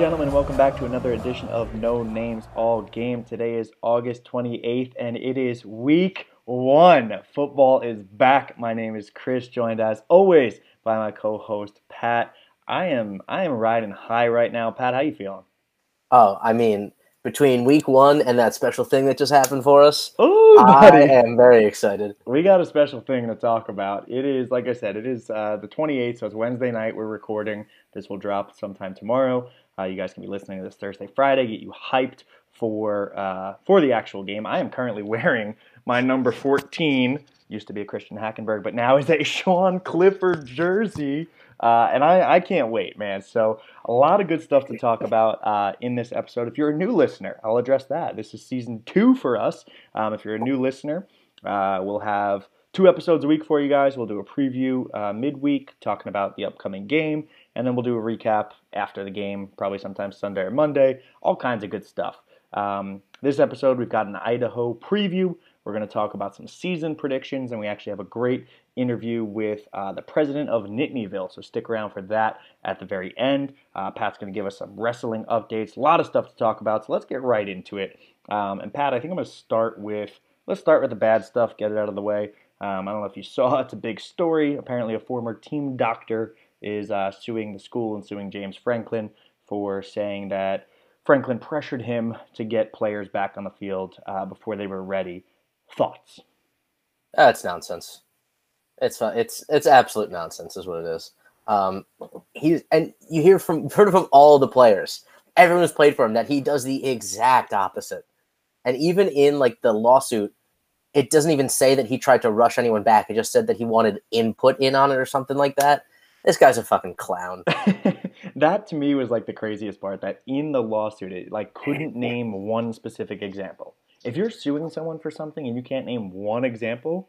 Gentlemen, welcome back to another edition of No Names All Game. Today is August 28th, and it is week one. Football is back. My name is Chris, joined as always by my co-host Pat. I am I am riding high right now. Pat, how you feeling? Oh, I mean, between week one and that special thing that just happened for us, Oh, I am very excited. We got a special thing to talk about. It is, like I said, it is uh, the 28th, so it's Wednesday night. We're recording. This will drop sometime tomorrow. Uh, you guys can be listening to this Thursday, Friday, get you hyped for uh, for the actual game. I am currently wearing my number 14. Used to be a Christian Hackenberg, but now is a Sean Clifford jersey. Uh, and I, I can't wait, man. So, a lot of good stuff to talk about uh, in this episode. If you're a new listener, I'll address that. This is season two for us. Um, if you're a new listener, uh, we'll have two episodes a week for you guys. We'll do a preview uh, midweek talking about the upcoming game, and then we'll do a recap after the game, probably sometime Sunday or Monday. All kinds of good stuff. Um, this episode, we've got an Idaho preview. We're going to talk about some season predictions, and we actually have a great interview with uh, the president of Nittanyville. So stick around for that at the very end. Uh, Pat's going to give us some wrestling updates, a lot of stuff to talk about. So let's get right into it. Um, and Pat, I think I'm going to start with let's start with the bad stuff, get it out of the way. Um, I don't know if you saw it's a big story. Apparently, a former team doctor is uh, suing the school and suing James Franklin for saying that Franklin pressured him to get players back on the field uh, before they were ready. Thoughts? That's nonsense. It's it's it's absolute nonsense, is what it is. Um, he's and you hear from heard from all the players, everyone who's played for him, that he does the exact opposite. And even in like the lawsuit, it doesn't even say that he tried to rush anyone back. It just said that he wanted input in on it or something like that. This guy's a fucking clown. that to me was like the craziest part. That in the lawsuit, it like couldn't name one specific example. If you're suing someone for something and you can't name one example,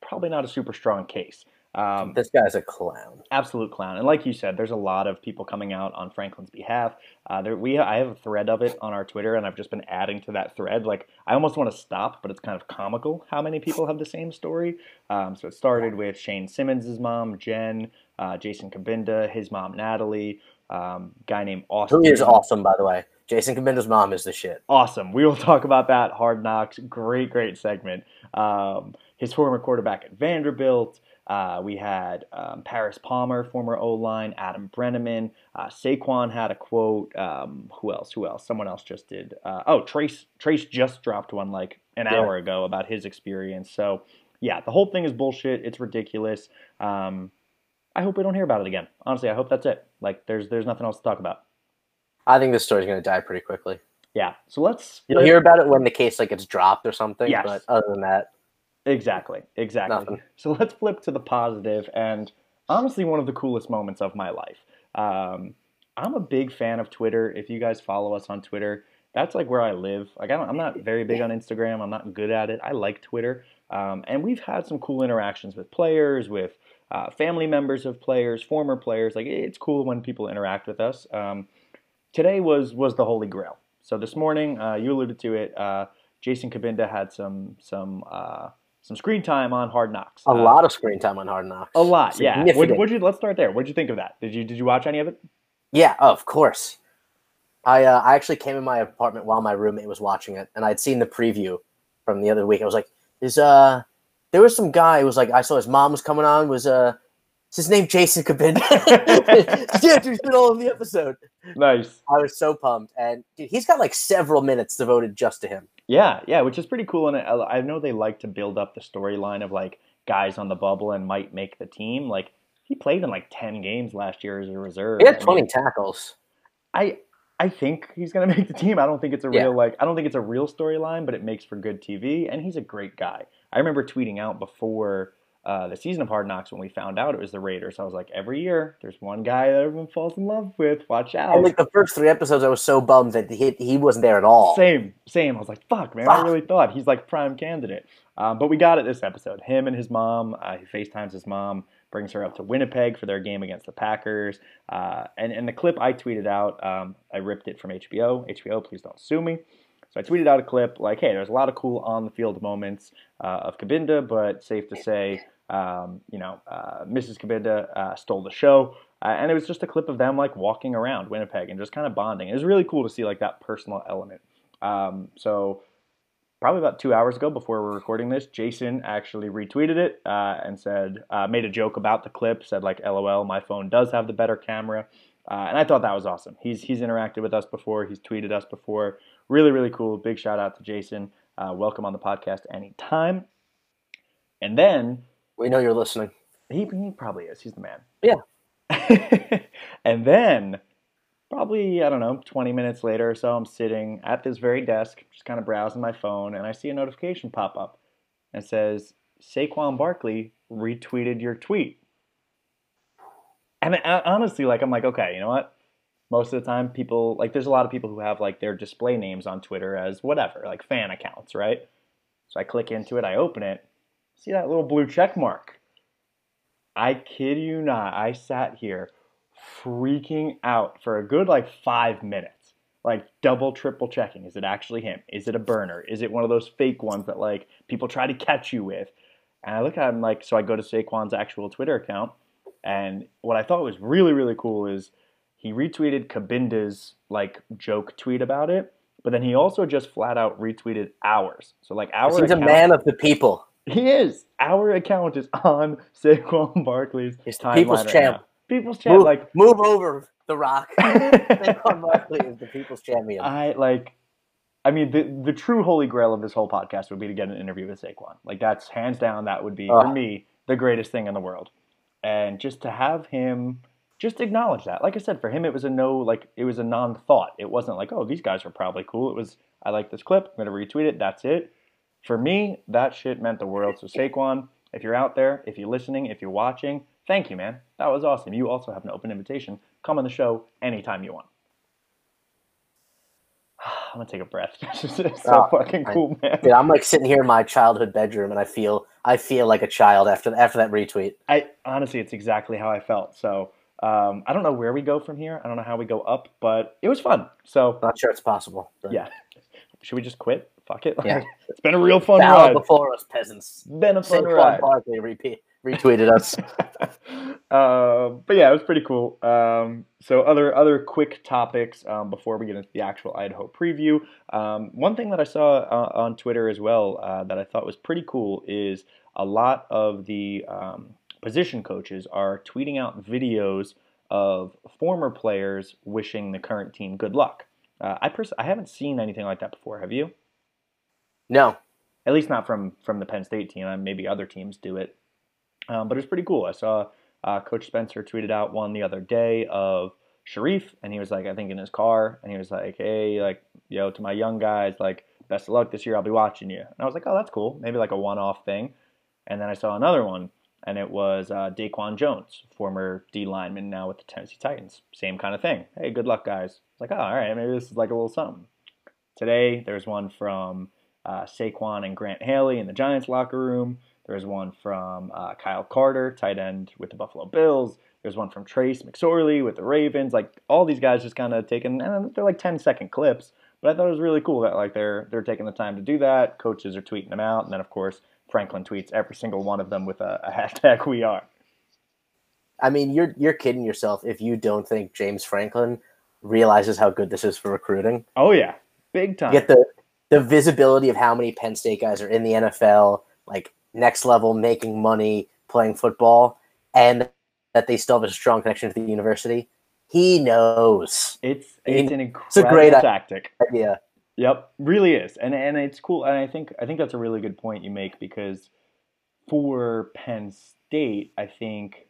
probably not a super strong case. Um, This guy's a clown. absolute clown. And like you said, there's a lot of people coming out on Franklin's behalf. Uh, there, we I have a thread of it on our Twitter, and I've just been adding to that thread. Like I almost want to stop, but it's kind of comical how many people have the same story. Um, so it started with Shane Simmons' mom, Jen, uh, Jason Cabinda, his mom, Natalie, um, guy named Austin. Who is awesome, by the way. Jason Cabinda's mom is the shit. Awesome. We will talk about that. Hard Knocks. Great, great segment. Um, his former quarterback at Vanderbilt. Uh, we had um, Paris Palmer, former O line, Adam Breneman. Uh, Saquon had a quote. Um, who else? Who else? Someone else just did. Uh, oh, Trace. Trace just dropped one like an Yeah. hour ago about his experience. So, yeah, the whole thing is bullshit. It's ridiculous. Um, I hope we don't hear about it again. Honestly, I hope that's it. Like, there's there's nothing else to talk about. I think this story's going to die pretty quickly. Yeah. So let's. You'll hear about it when the case like gets dropped or something. Yes. But other than that, Exactly, exactly. Nothing. So let's flip to the positive, and honestly, one of the coolest moments of my life. Um, I'm a big fan of Twitter. If you guys follow us on Twitter, that's like where I live. Like I don't, I'm not very big on Instagram. I'm not good at it. I like Twitter, um, and we've had some cool interactions with players, with uh, family members of players, former players. Like it's cool when people interact with us. Um, today was was the holy grail. So this morning, uh, you alluded to it. Uh, Jason Cabinda had some some uh, some screen time on Hard Knocks. a Uh, lot of screen time on Hard Knocks. a lot. Yeah. What, what'd you? Let's start there. What'd you think of that? Did you did you watch any of it? Yeah, of course. I uh, I actually came in my apartment while my roommate was watching it, and I'd seen the preview from the other week. I was like, "Is uh, there was some guy who was like, I saw his mom was coming on. Was uh, is his name Jason Cabinda? yeah, dude, he's been all in the episode. Nice. I was so pumped, and dude, he's got like several minutes devoted just to him. Yeah, yeah, which is pretty cool. And I I know they like to build up the storyline of like guys on the bubble and might make the team. Like he played in like ten games last year as a reserve. He had I mean, twenty tackles. I I think he's gonna make the team. I don't think it's a Yeah. real like I don't think it's a real storyline, but it makes for good TV. And he's a great guy. I remember tweeting out before uh, the season of Hard Knocks when we found out it was the Raiders. I was like, every year there's one guy that everyone falls in love with. Watch out. And like the first three episodes, I was so bummed that he he wasn't there at all. Same, same. I was like, fuck, man. I really thought he's like prime candidate. Um, but we got it this episode. Him and his mom. Uh, he FaceTimes his mom, brings her up to Winnipeg for their game against the Packers. Uh, and, and the clip I tweeted out, um, I ripped it from HBO. HBO, please don't sue me. So I tweeted out a clip like, hey, there's a lot of cool on the field moments uh, of Cabinda, but safe to say, um, you know, uh, Mrs. Cabinda uh, stole the show. Uh, and it was just a clip of them like walking around Winnipeg and just kind of bonding. It was really cool to see like that personal element. Um, so probably about two hours ago before we're recording this, Jason actually retweeted it uh, and said, uh, made a joke about the clip, said like, "LOL, my phone does have the better camera," uh, and I thought that was awesome. He's he's interacted with us before, he's tweeted us before. Really, really cool. Big shout out to Jason. Welcome on the podcast anytime. And then we know you're listening. He, he probably is. He's the man. Yeah. and then probably I don't know, 20 minutes later or so, I'm sitting at this very desk, just kind of browsing my phone, and I see a notification pop up. And it says Saquon Barkley retweeted your tweet. And I, honestly, like I'm like, okay, you know what? Most of the time, people like there's a lot of people who have like their display names on Twitter as whatever, like fan accounts, right? So I click into it, I open it, see that little blue check mark. I kid you not, I sat here freaking out for a good like five minutes, like double, triple checking. Is it actually him? Is it a burner? Is it one of those fake ones that like people try to catch you with? And I look at him like, so I go to Saquon's actual Twitter account, and what I thought was really, really cool is he retweeted Cabinda's like joke tweet about it, but then he also just flat out retweeted ours. So like our he's account, a man of the people. He is. Our account is on Saquon Barkley's He's the people's right champ. Now people's champ. Move, like move over the Rock. Saquon Barkley is the people's champion. I like. I mean, the the true holy grail of this whole podcast would be to get an interview with Saquon. Like that's hands down. That would be for me the greatest thing in the world. And just to have him just acknowledge that. Like I said, for him it was a no. Like it was a non thought. It wasn't like, oh, these guys are probably cool. It was, I like this clip. I'm gonna retweet it. That's it. For me, that shit meant the world. So Saquon, if you're out there, if you're listening, if you're watching, thank you, man. That was awesome. You also have an open invitation. Come on the show anytime you want. I'm gonna take a breath. so oh, fucking cool, man. Dude, I'm like sitting here in my childhood bedroom, and I feel I feel like a child after after that retweet. I honestly, it's exactly how I felt. So um, I don't know where we go from here. I don't know how we go up, but it was fun. So not sure it's possible. But. Yeah. Should we just quit? Fuck it. Yeah. it's been a real fun Bow ride. before us, peasants. Been a fun ride. Barkley repeat retweeted us. uh, but yeah, it was pretty cool. Um, so other other quick topics um, before we get into the actual Idaho preview. Um, one thing that I saw uh, on Twitter as well uh, that I thought was pretty cool is a lot of the um, position coaches are tweeting out videos of former players wishing the current team good luck. Uh, I pers- I haven't seen anything like that before. Have you? No. At least not from from the Penn State team. Maybe other teams do it. Um, but it was pretty cool. I saw uh, Coach Spencer tweeted out one the other day of Sharif, and he was like, I think in his car, and he was like, hey, like, yo, to my young guys, like, best of luck this year. I'll be watching you. And I was like, oh, that's cool. Maybe like a one off thing. And then I saw another one, and it was uh, Daquan Jones, former D lineman, now with the Tennessee Titans. Same kind of thing. Hey, good luck, guys. It's like, oh, all right, maybe this is like a little something. Today, there's one from uh, Saquon and Grant Haley in the Giants locker room. There's one from uh, Kyle Carter, tight end with the Buffalo Bills. There's one from Trace McSorley with the Ravens. Like all these guys just kind of taking, and they're like 10 second clips. But I thought it was really cool that like they're they're taking the time to do that. Coaches are tweeting them out, and then of course Franklin tweets every single one of them with a, a hashtag We Are. I mean, you're you're kidding yourself if you don't think James Franklin realizes how good this is for recruiting. Oh yeah, big time. get the the visibility of how many Penn State guys are in the NFL, like next level, making money, playing football, and that they still have a strong connection to the university. He knows. It's it's an incredible it's a great tactic. Idea. Yep, really is, and and it's cool. And I think I think that's a really good point you make because for Penn State, I think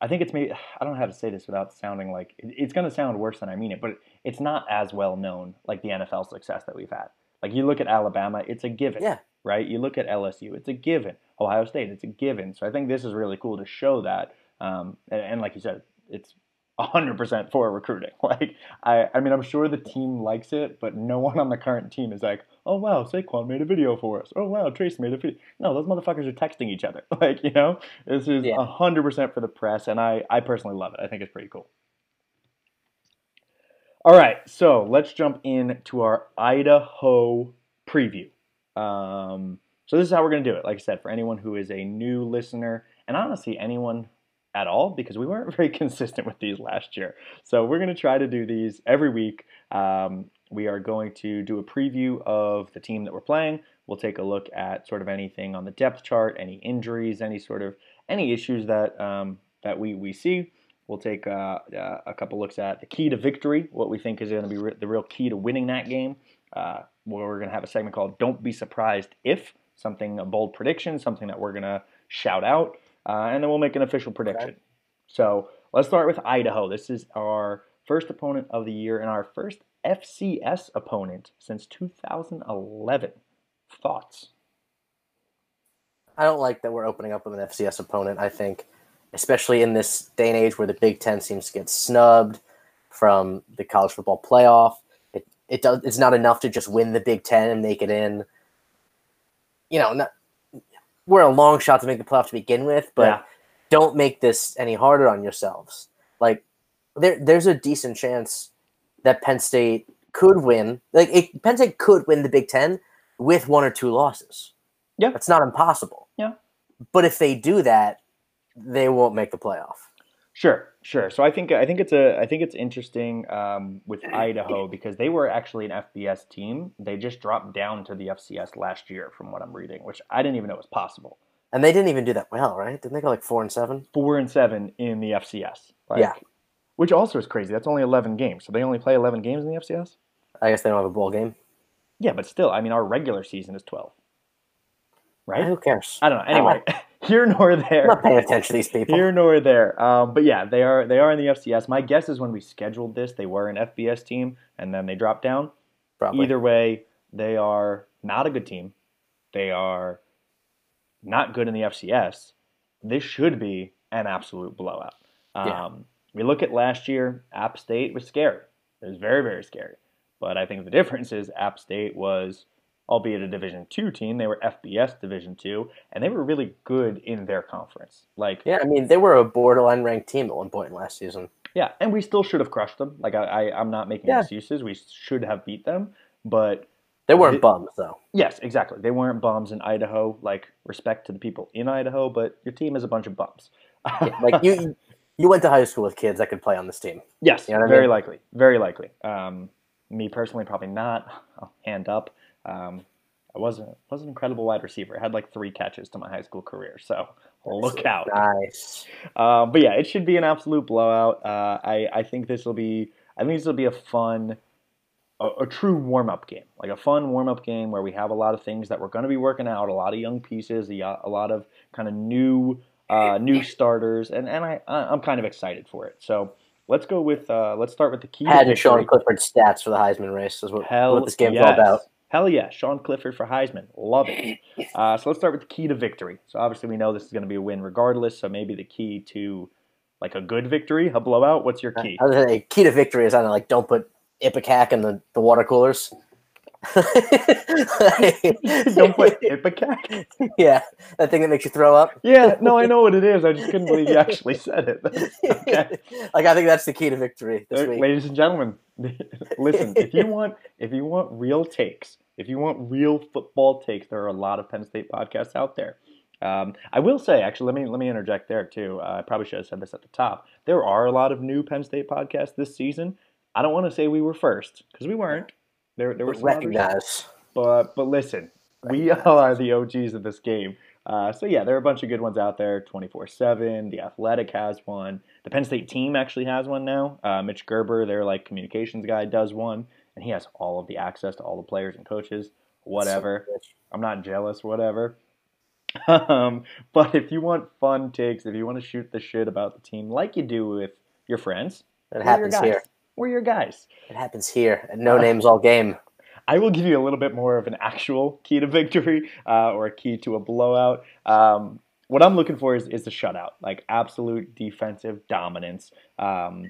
I think it's maybe I don't know how to say this without sounding like it's going to sound worse than I mean it, but it's not as well known like the NFL success that we've had. Like you look at Alabama, it's a given. Yeah right? You look at LSU, it's a given. Ohio State, it's a given. So I think this is really cool to show that. Um, and, and, like you said, it's 100% for recruiting. Like, I, I mean, I'm sure the team likes it, but no one on the current team is like, oh, wow, Saquon made a video for us. Oh, wow, Trace made a video. No, those motherfuckers are texting each other. Like, you know, this is yeah. 100% for the press, and I, I personally love it. I think it's pretty cool. All right, so let's jump into our Idaho preview. Um, so this is how we're going to do it. Like I said, for anyone who is a new listener, and honestly, anyone at all because we weren't very consistent with these last year. So we're going to try to do these every week. Um, we are going to do a preview of the team that we're playing. We'll take a look at sort of anything on the depth chart, any injuries, any sort of any issues that um, that we we see. We'll take uh, uh, a couple looks at the key to victory, what we think is going to be re- the real key to winning that game. Uh, we're going to have a segment called "Don't Be Surprised If," something a bold prediction, something that we're going to shout out, uh, and then we'll make an official prediction. Okay. So let's start with Idaho. This is our first opponent of the year and our first FCS opponent since 2011. Thoughts? I don't like that we're opening up with an FCS opponent. I think, especially in this day and age where the Big Ten seems to get snubbed from the college football playoff, it, it does it's not enough to just win the Big Ten and make it in. You know, not, we're a long shot to make the playoff to begin with, but yeah. don't make this any harder on yourselves. Like there, there's a decent chance that Penn State could win. Like it, Penn State could win the Big Ten with one or two losses. Yeah, that's not impossible. Yeah, but if they do that, they won't make the playoff. Sure, sure. So I think I think it's a I think it's interesting um, with Idaho because they were actually an FBS team. They just dropped down to the FCS last year, from what I'm reading, which I didn't even know was possible. And they didn't even do that well, right? Didn't they go like four and seven? Four and seven in the FCS. Like, yeah, which also is crazy. That's only 11 games. So they only play 11 games in the FCS? I guess they don't have a bowl game. Yeah, but still, I mean, our regular season is 12. Right? Who cares? I don't know. Anyway, here nor there. I'm not paying attention to these people. Here nor there. Um, but yeah, they are they are in the FCS. My guess is when we scheduled this, they were an FBS team, and then they dropped down. Probably. Either way, they are not a good team. They are not good in the FCS. This should be an absolute blowout. Um, yeah we look at last year, App State was scary. It was very, very scary. But I think the difference is App State was, albeit a Division two team, they were FBS Division two, and they were really good in their conference. Like, yeah, I mean, they were a borderline ranked team at one point last season. Yeah, and we still should have crushed them. Like, I, I am not making yeah. excuses. We should have beat them, but they weren't they, bums, though. Yes, exactly. They weren't bums in Idaho. Like, respect to the people in Idaho, but your team is a bunch of bums. yeah, like you, you went to high school with kids that could play on this team. Yes, you know very I mean? likely, very likely. Um, me personally, probably not. I'll hand up. Um, I wasn't was an incredible wide receiver. I had like three catches to my high school career, so look out. Nice. Um, but yeah, it should be an absolute blowout. Uh, I I think this will be. I think this will be a fun, a, a true warm up game, like a fun warm up game where we have a lot of things that we're going to be working out, a lot of young pieces, a, a lot of kind of new uh, new starters, and and I I'm kind of excited for it. So let's go with uh, let's start with the key. Had Sean Clifford stats for the Heisman race is what, what this game's yes. all about. Hell yeah, Sean Clifford for Heisman, love it. Uh, so let's start with the key to victory. So obviously we know this is going to be a win regardless. So maybe the key to like a good victory, a blowout. What's your key? I was say, key to victory is I don't like don't put Ipecac in the, the water coolers. Don't put Ipecac. Yeah, that thing that makes you throw up. Yeah, no, I know what it is. I just couldn't believe you actually said it. Okay. Like I think that's the key to victory this week. Ladies and gentlemen, listen. If you want, if you want real takes, if you want real football takes, there are a lot of Penn State podcasts out there. Um, I will say, actually, let me let me interject there too. Uh, I probably should have said this at the top. There are a lot of new Penn State podcasts this season. I don't want to say we were first because we weren't. There, there were some recognize. but but listen, we all are the OGs of this game. Uh, so yeah, there are a bunch of good ones out there. Twenty four seven. The Athletic has one. The Penn State team actually has one now. Uh, Mitch Gerber, their like communications guy, does one, and he has all of the access to all the players and coaches. Whatever. So I'm not jealous. Whatever. Um, but if you want fun takes, if you want to shoot the shit about the team like you do with your friends, it happens here. We're your guys. It happens here No uh, Names All Game. I will give you a little bit more of an actual key to victory uh, or a key to a blowout. Um, what I'm looking for is, is the shutout, like absolute defensive dominance. Um,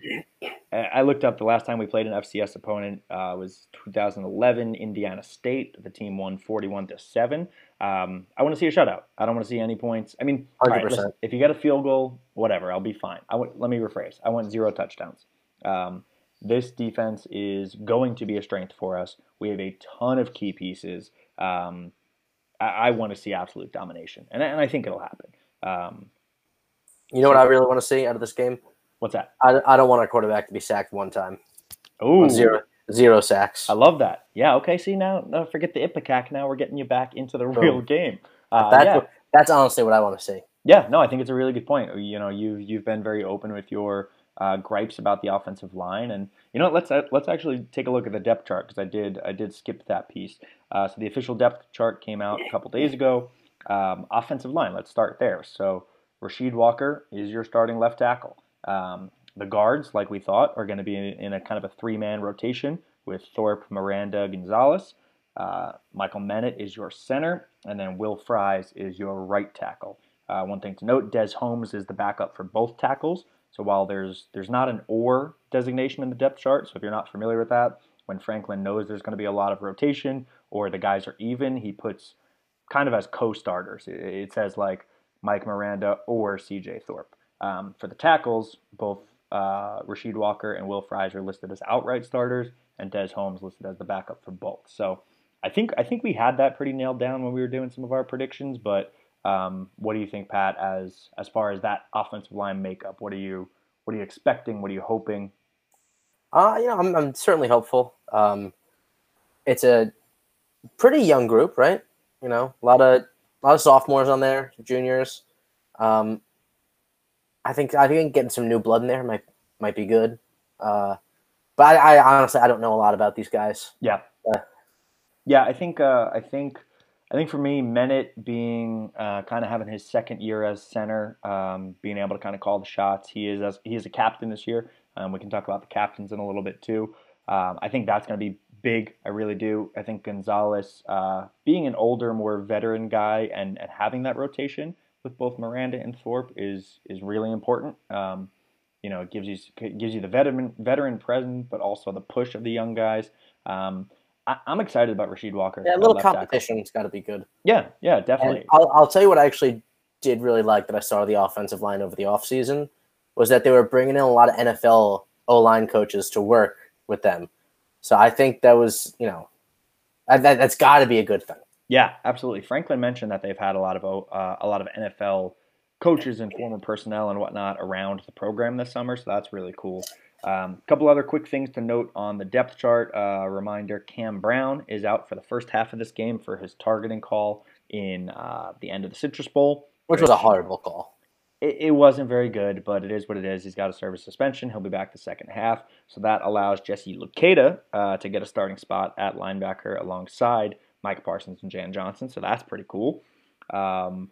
I looked up the last time we played an FCS opponent uh, was 2011 Indiana State. The team won 41 to seven. Um, I want to see a shutout. I don't want to see any points. I mean, right, listen, if you get a field goal, whatever, I'll be fine. I want, let me rephrase. I want zero touchdowns. Um, this defense is going to be a strength for us. We have a ton of key pieces. Um, I, I want to see absolute domination, and, and, I think it'll happen. Um, You know what I really want to see out of this game? What's that? I, I don't want our quarterback to be sacked one time. Oh, Zero zero sacks. I love that. Yeah. Okay. See now, forget the ipecac. Now we're getting you back into the real game. Uh, that's yeah. what, that's honestly what I want to see. Yeah, no, I think it's a really good point. You know, you you've been very open with your uh, gripes about the offensive line, and you know, let's uh, let's actually take a look at the depth chart because I did I did skip that piece. Uh, so the official depth chart came out a couple days ago. Um, offensive line, let's start there. So Rasheed Walker is your starting left tackle. Um, the guards, like we thought, are going to be in, in, a kind of a three man rotation with Thorpe, Miranda, Gonzalez. Uh, Michael Menet is your center, and then Will Fries is your right tackle. Uh, one thing to note: Des Holmes is the backup for both tackles. So while there's there's not an or designation in the depth chart, so if you're not familiar with that, when Franklin knows there's going to be a lot of rotation or the guys are even, he puts kind of as co-starters. It, says like Mike Miranda or C.J. Thorpe. Um, for the tackles, both uh, Rasheed Walker and Will Fries are listed as outright starters, and Des Holmes listed as the backup for both. So I think I think we had that pretty nailed down when we were doing some of our predictions. But um, what do you think, Pat, as as far as that offensive line makeup? What are you what are you expecting? What are you hoping? Uh, you know, I'm, I'm certainly hopeful. Um, it's a pretty young group, right? You know, a lot of a lot of sophomores on there, juniors. Um, I think I think getting some new blood in there might might be good. Uh, but I, I, honestly I don't know a lot about these guys. Yeah, uh, yeah. I think uh, I think I think for me, Menet being uh, kind of having his second year as center, um, being able to kind of call the shots. He is as, he is a captain this year. Um, we can talk about the captains in a little bit too. Um, I think that's going to be big. I really do. I think Gonzalez, uh, being an older, more veteran guy, and, and having that rotation with both Miranda and Thorpe is is really important. Um, you know, it gives you it gives you the veteran veteran presence, but also the push of the young guys. Um, I, am excited about Rasheed Walker. Yeah, a little competition's got to be good. Yeah, yeah, definitely. I'll, I'll tell you what I actually did really like that I saw the offensive line over the offseason was that they were bringing in a lot of NFL O line coaches to work with them. So I think that was, you know, that, that's got to be a good thing. Yeah, absolutely. Franklin mentioned that they've had a lot of uh, a lot of NFL coaches and former personnel and whatnot around the program this summer, so that's really cool. A um, couple other quick things to note on the depth chart. Uh, reminder: Cam Brown is out for the first half of this game for his targeting call in uh, the end of the Citrus Bowl, which was a horrible call. It, it, wasn't very good, but it is what it is. He's got a service suspension. He'll be back the second half, so that allows Jesse Luketa uh, to get a starting spot at linebacker alongside Mike Parsons and Jan Johnson, so that's pretty cool. Um,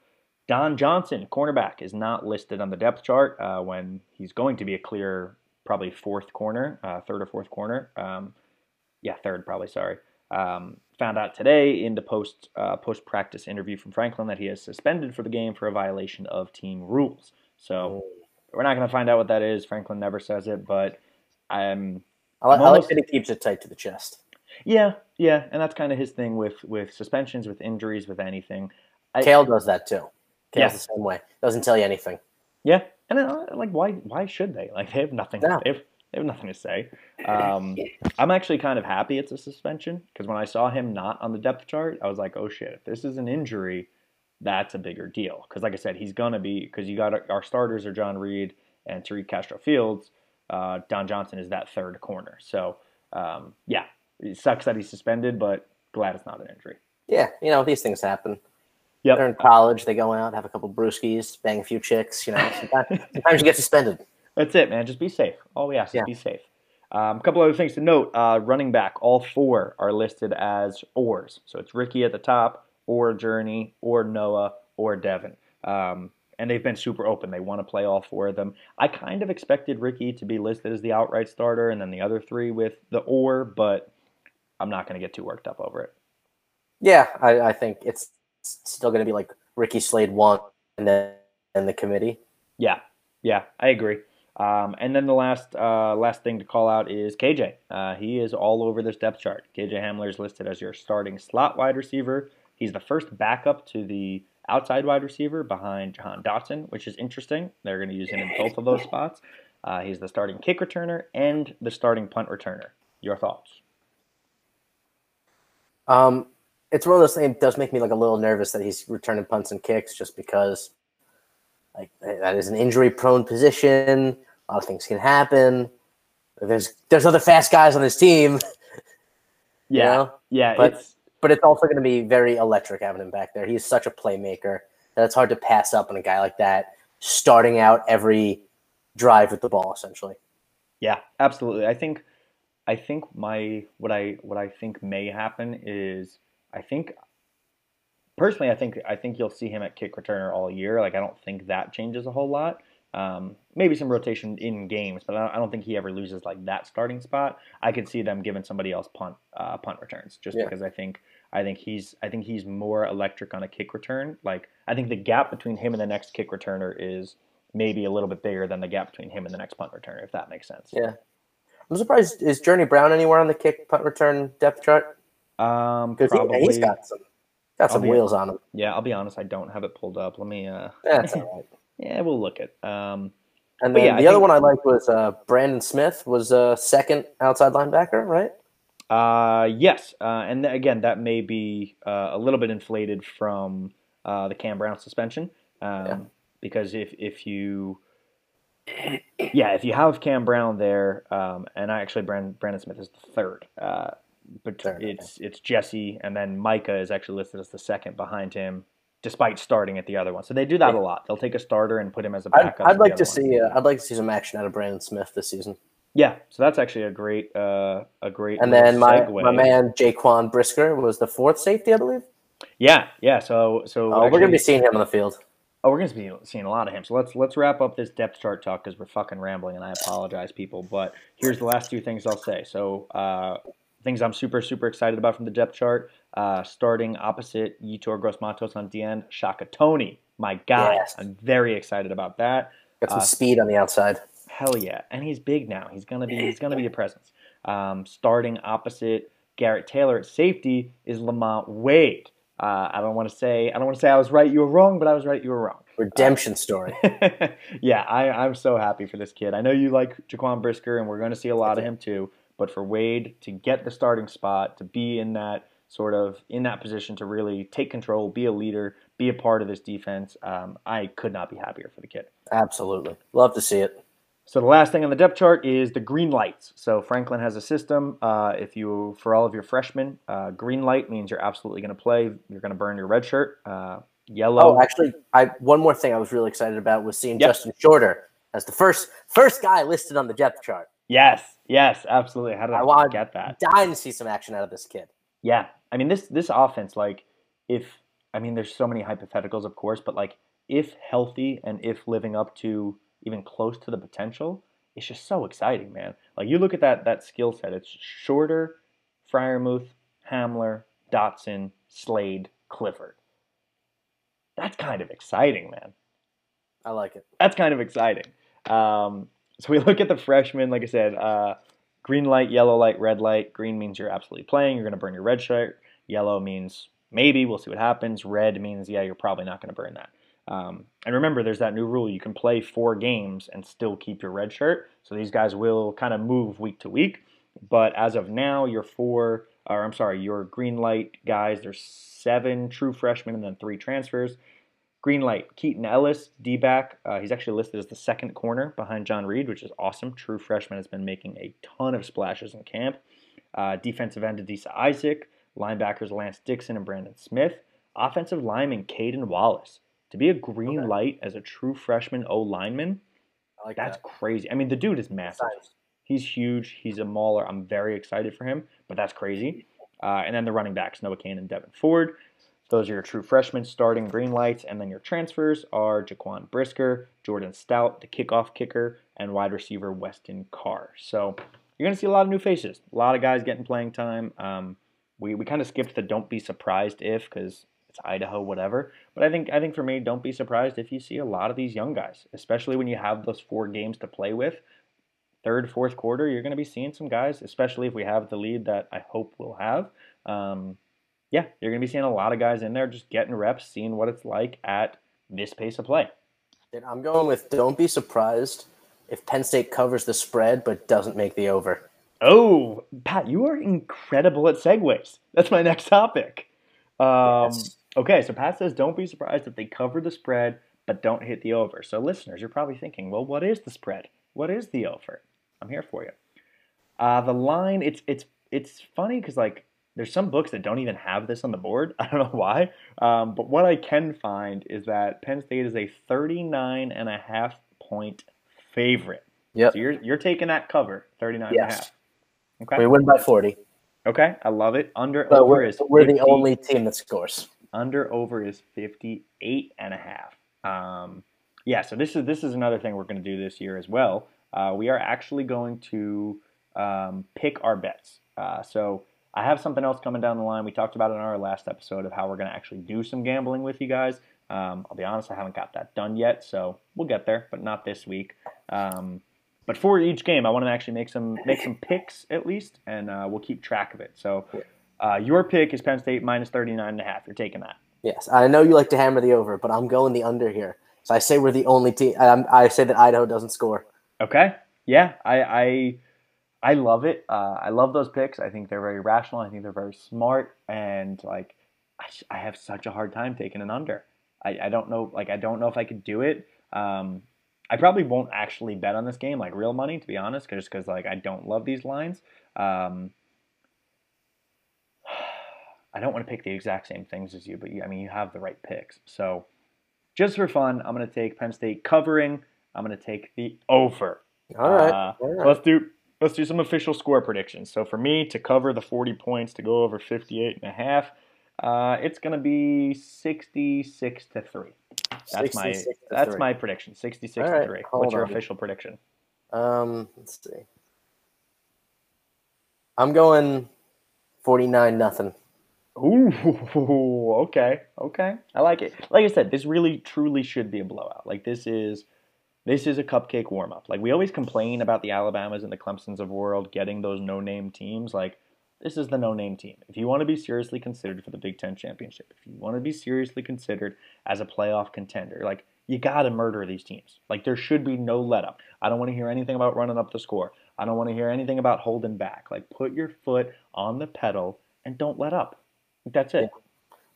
Don Johnson, cornerback, is not listed on the depth chart uh, when he's going to be a clear, probably fourth corner, uh, third or fourth corner. Um, yeah, third probably. Sorry. Um, found out today in the post uh, post practice interview from Franklin that he is suspended for the game for a violation of team rules. So oh. we're not going to find out what that is. Franklin never says it, but I'm. I, like, I like that he keeps it tight to the chest. Yeah, yeah, and that's kind of his thing with with suspensions, with injuries, with anything. I, Kael does that too. Kael's yeah. the same way. Doesn't tell you anything. Yeah, and uh, like why why should they? Like they have nothing. No. They, have, they have nothing to say. Um, I'm actually kind of happy it's a suspension because when I saw him not on the depth chart, I was like, oh shit, if this is an injury, that's a bigger deal. Because like I said, he's gonna be because you got our, our, starters are John Reid and Tariq Castro Fields. Uh, Don Johnson is that third corner. So um, yeah, it sucks that he's suspended, but glad it's not an injury. Yeah, you know these things happen. Yep. They're in college. They go out, have a couple brewskis, bang a few chicks. You know, sometimes, sometimes you get suspended. That's it, man. Just be safe. All we ask yeah. is be safe. Um, a couple other things to note: uh, running back, all four are listed as oars. So it's Ricky at the top, or Journey, or Noah, or Devyn. Um, and they've been super open. They want to play all four of them. I kind of expected Ricky to be listed as the outright starter, and then the other three with the or, but I'm not going to get too worked up over it. Yeah, I, I think it's still going to be like Ricky Slade one, and then and the committee. Yeah, yeah, I agree. Um, and then the last uh, last thing to call out is KJ. Uh, he is all over this depth chart. KJ Hamler is listed as your starting slot wide receiver. He's the first backup to the outside wide receiver behind Jahan Dotson, which is interesting. They're going to use him in both of those spots. Uh, he's the starting kick returner and the starting punt returner. Your thoughts? Um, it's one of those things. It does make me like a little nervous that he's returning punts and kicks, just because Like that is an injury-prone position. A lot of things can happen. There's there's other fast guys on this team. Yeah, you know? yeah. But- it's but it's also going to be very electric having him back there. He's such a playmaker that it's hard to pass up on a guy like that starting out every drive with the ball essentially. Yeah, absolutely. I think I think my what I what I think may happen is I think personally I think I think you'll see him at kick returner all year. Like I don't think that changes a whole lot. Um, maybe some rotation in games, but I don't, I don't think he ever loses like that starting spot. I could see them giving somebody else punt uh, punt returns just Yeah. because I think I think he's I think he's more electric on a kick return. Like I think the gap between him and the next kick returner is maybe a little bit bigger than the gap between him and the next punt returner, if that makes sense. Yeah. I'm surprised is Journey Brown anywhere on the kick punt return depth chart? Um, probably. he, has got some got some I'll be- wheels on him. Yeah, I'll be honest. I don't have it pulled up. Let me. Uh, That's all right. yeah, we'll look at. Um, And then yeah, I the other think- one I liked was uh, Brandon Smith was uh, second outside linebacker, right? uh, yes, uh, and th- again, that may be uh, a little bit inflated from uh, the Cam Brown suspension, um, Yeah. because if if you, yeah, if you have Cam Brown there, um, and I actually Brandon, Brandon Smith is the third, uh, but it's it's Jesse, and then Micah is actually listed as the second behind him. Despite starting at the other one, so they do that a lot. They'll take a starter and put him as a I'd, backup. I'd the like to one. see uh, I'd like to see some action out of Brandon Smith this season. Yeah, so that's actually a great, uh, a great. And then my, segue. my man Jaquan Brisker was the fourth safety, I believe. Yeah, yeah. So, so Oh, we're gonna be seeing him on the field. Oh, we're gonna be seeing a lot of him. So let's let's wrap up this depth chart talk because we're fucking rambling, and I apologize, people. But here's the last two things I'll say. So, uh, things I'm super super excited about from the depth chart. Uh, starting opposite Yetur Gross Matos on DN, Shaka Toney, my guy. Yes. I'm very excited about that. Got some Uh, speed on the outside. Hell yeah, and he's big now. He's gonna be he's gonna be a presence. Um, starting opposite Garrett Taylor at safety is Lamont Wade. Uh, I don't want to say I don't want to say I was right, you were wrong, but I was right, you were wrong. Redemption story. yeah, I, I'm so happy for this kid. I know you like Jaquan Brisker, and we're going to see a lot of him too. But for Wade to get the starting spot, to be in that sort of in that position to really take control, be a leader, be a part of this defense, um, I could not be happier for the kid. Absolutely. Love to see it. So the last thing on the depth chart is the green lights. So Franklin has a system. Uh, if you, for all of your freshmen, uh, green light means you're absolutely going to play. You're going to burn your red shirt. Uh, yellow. Oh, actually, I one more thing I was really excited about was seeing Yep. Justin Shorter as the first first guy listed on the depth chart. yes, yes, absolutely. How did I, I want- get that? Dying to see some action out of this kid. Yeah, I mean this this offense, like if I mean there's so many hypotheticals, of course, but like if healthy and if living up to even close to the potential, it's just so exciting, man. Like you look at that that skill set, it's Shorter, Freiermuth, Hamler, Dotson, Slade, Clifford. That's kind of exciting, man I like it. that's kind of exciting. Um, so we look at the freshmen, like I said, uh, green light, yellow light, red light. Green means you're absolutely playing. You're going to burn your red shirt. Yellow means maybe. We'll see what happens. Red means, yeah, you're probably not going to burn that. Um, and remember, there's that new rule. You can play four games and still keep your red shirt. So these guys will kind of move week to week. But as of now, your four, or I'm sorry, your green light guys, there's seven true freshmen and then three transfers. Green light, Keaton Ellis, D back. Uh, he's actually listed as the second corner behind John Reid, which is awesome. True freshman has been making a ton of splashes in camp. Uh, defensive end, Adisa Isaac. Linebackers, Lance Dixon and Brandon Smith. Offensive lineman, Caden Wallace. To be a green Okay. light as a true freshman O lineman, like that's that. crazy. I mean, the dude is massive. Signs. He's huge. He's a mauler. I'm very excited for him, but that's crazy. Uh, and then the running backs, Noah Cain and Devyn Ford. Those are your true freshmen starting green lights. And then your transfers are Jaquan Brisker, Jordan Stout, the kickoff kicker, and wide receiver Weston Carr. So you're going to see a lot of new faces, a lot of guys getting playing time. Um, we we kind of skipped the don't be surprised if because it's Idaho, whatever. But I think I think for me, don't be surprised if you see a lot of these young guys, especially when you have those four games to play with third, fourth quarter, you're going to be seeing some guys, especially if we have the lead that I hope we'll have. Um, yeah, you're going to be seeing a lot of guys in there just getting reps, seeing what it's like at this pace of play. And I'm going with don't be surprised if Penn State covers the spread but doesn't make the over. Oh, Pat, you are incredible at segues. That's my next topic. Um, Yes. Okay, so Pat says don't be surprised if they cover the spread but don't hit the over. So, listeners, you're probably thinking, well, what is the spread? What is the over? I'm here for you. Uh, the line, it's it's it's funny because like there's some books that don't even have this on the board. I don't know why, um, but what I can find is that Penn State is a 39 and a half point favorite. Yep. So you're you're taking that cover, 39 and a half. Okay. We win by 40. Okay, I love it. Under But over we're, is we're the only team that scores. under over is 58 and a half. Um, yeah, so this is this is another thing we're going to do this year as well. Uh, we are actually going to um, pick our bets. Uh, so I have something else coming down the line. We talked about it in our last episode of how we're going to actually do some gambling with you guys. Um, I'll be honest, I haven't got that done yet, so we'll get there, but not this week. Um, but for each game, I want to actually make some make some picks at least, and uh, we'll keep track of it. So uh, your pick is Penn State minus 39 and a half. You're taking that. Yes, I know you like to hammer the over, but I'm going the under here. So I say we're the only team. I, I say that Idaho doesn't score. Okay. Yeah, I I, I love it. Uh, I love those picks. I think they're very rational. I think they're very smart, and like I, sh- I have such a hard time taking an under. I, I don't know like I don't know if I could do it. Um, I probably won't actually bet on this game like real money to be honest, just because like I don't love these lines. Um, I don't want to pick the exact same things as you, but you, I mean you have the right picks. So just for fun, I'm going to take Penn State covering. I'm going to take the over. All right. Uh, all right. let's do let's do some official score predictions. So for me to cover the 40 points to go over 58 and a half, uh, it's going to be 66 to 3. That's my that's three. my prediction. 66 All to 3. What's your on. official prediction? Um, let's see. I'm going 49 nothing. Ooh, okay, okay. I like it. Like I said, this really truly should be a blowout. Like this is this is a cupcake warm up. Like we always complain about the Alabamas and the Clemsons of the world getting those no name teams. Like this is the no name team. If you want to be seriously considered for the Big Ten championship, if you want to be seriously considered as a playoff contender, like you gotta murder these teams. Like there should be no let up. I don't want to hear anything about running up the score. I don't want to hear anything about holding back. Like put your foot on the pedal and don't let up. That's it.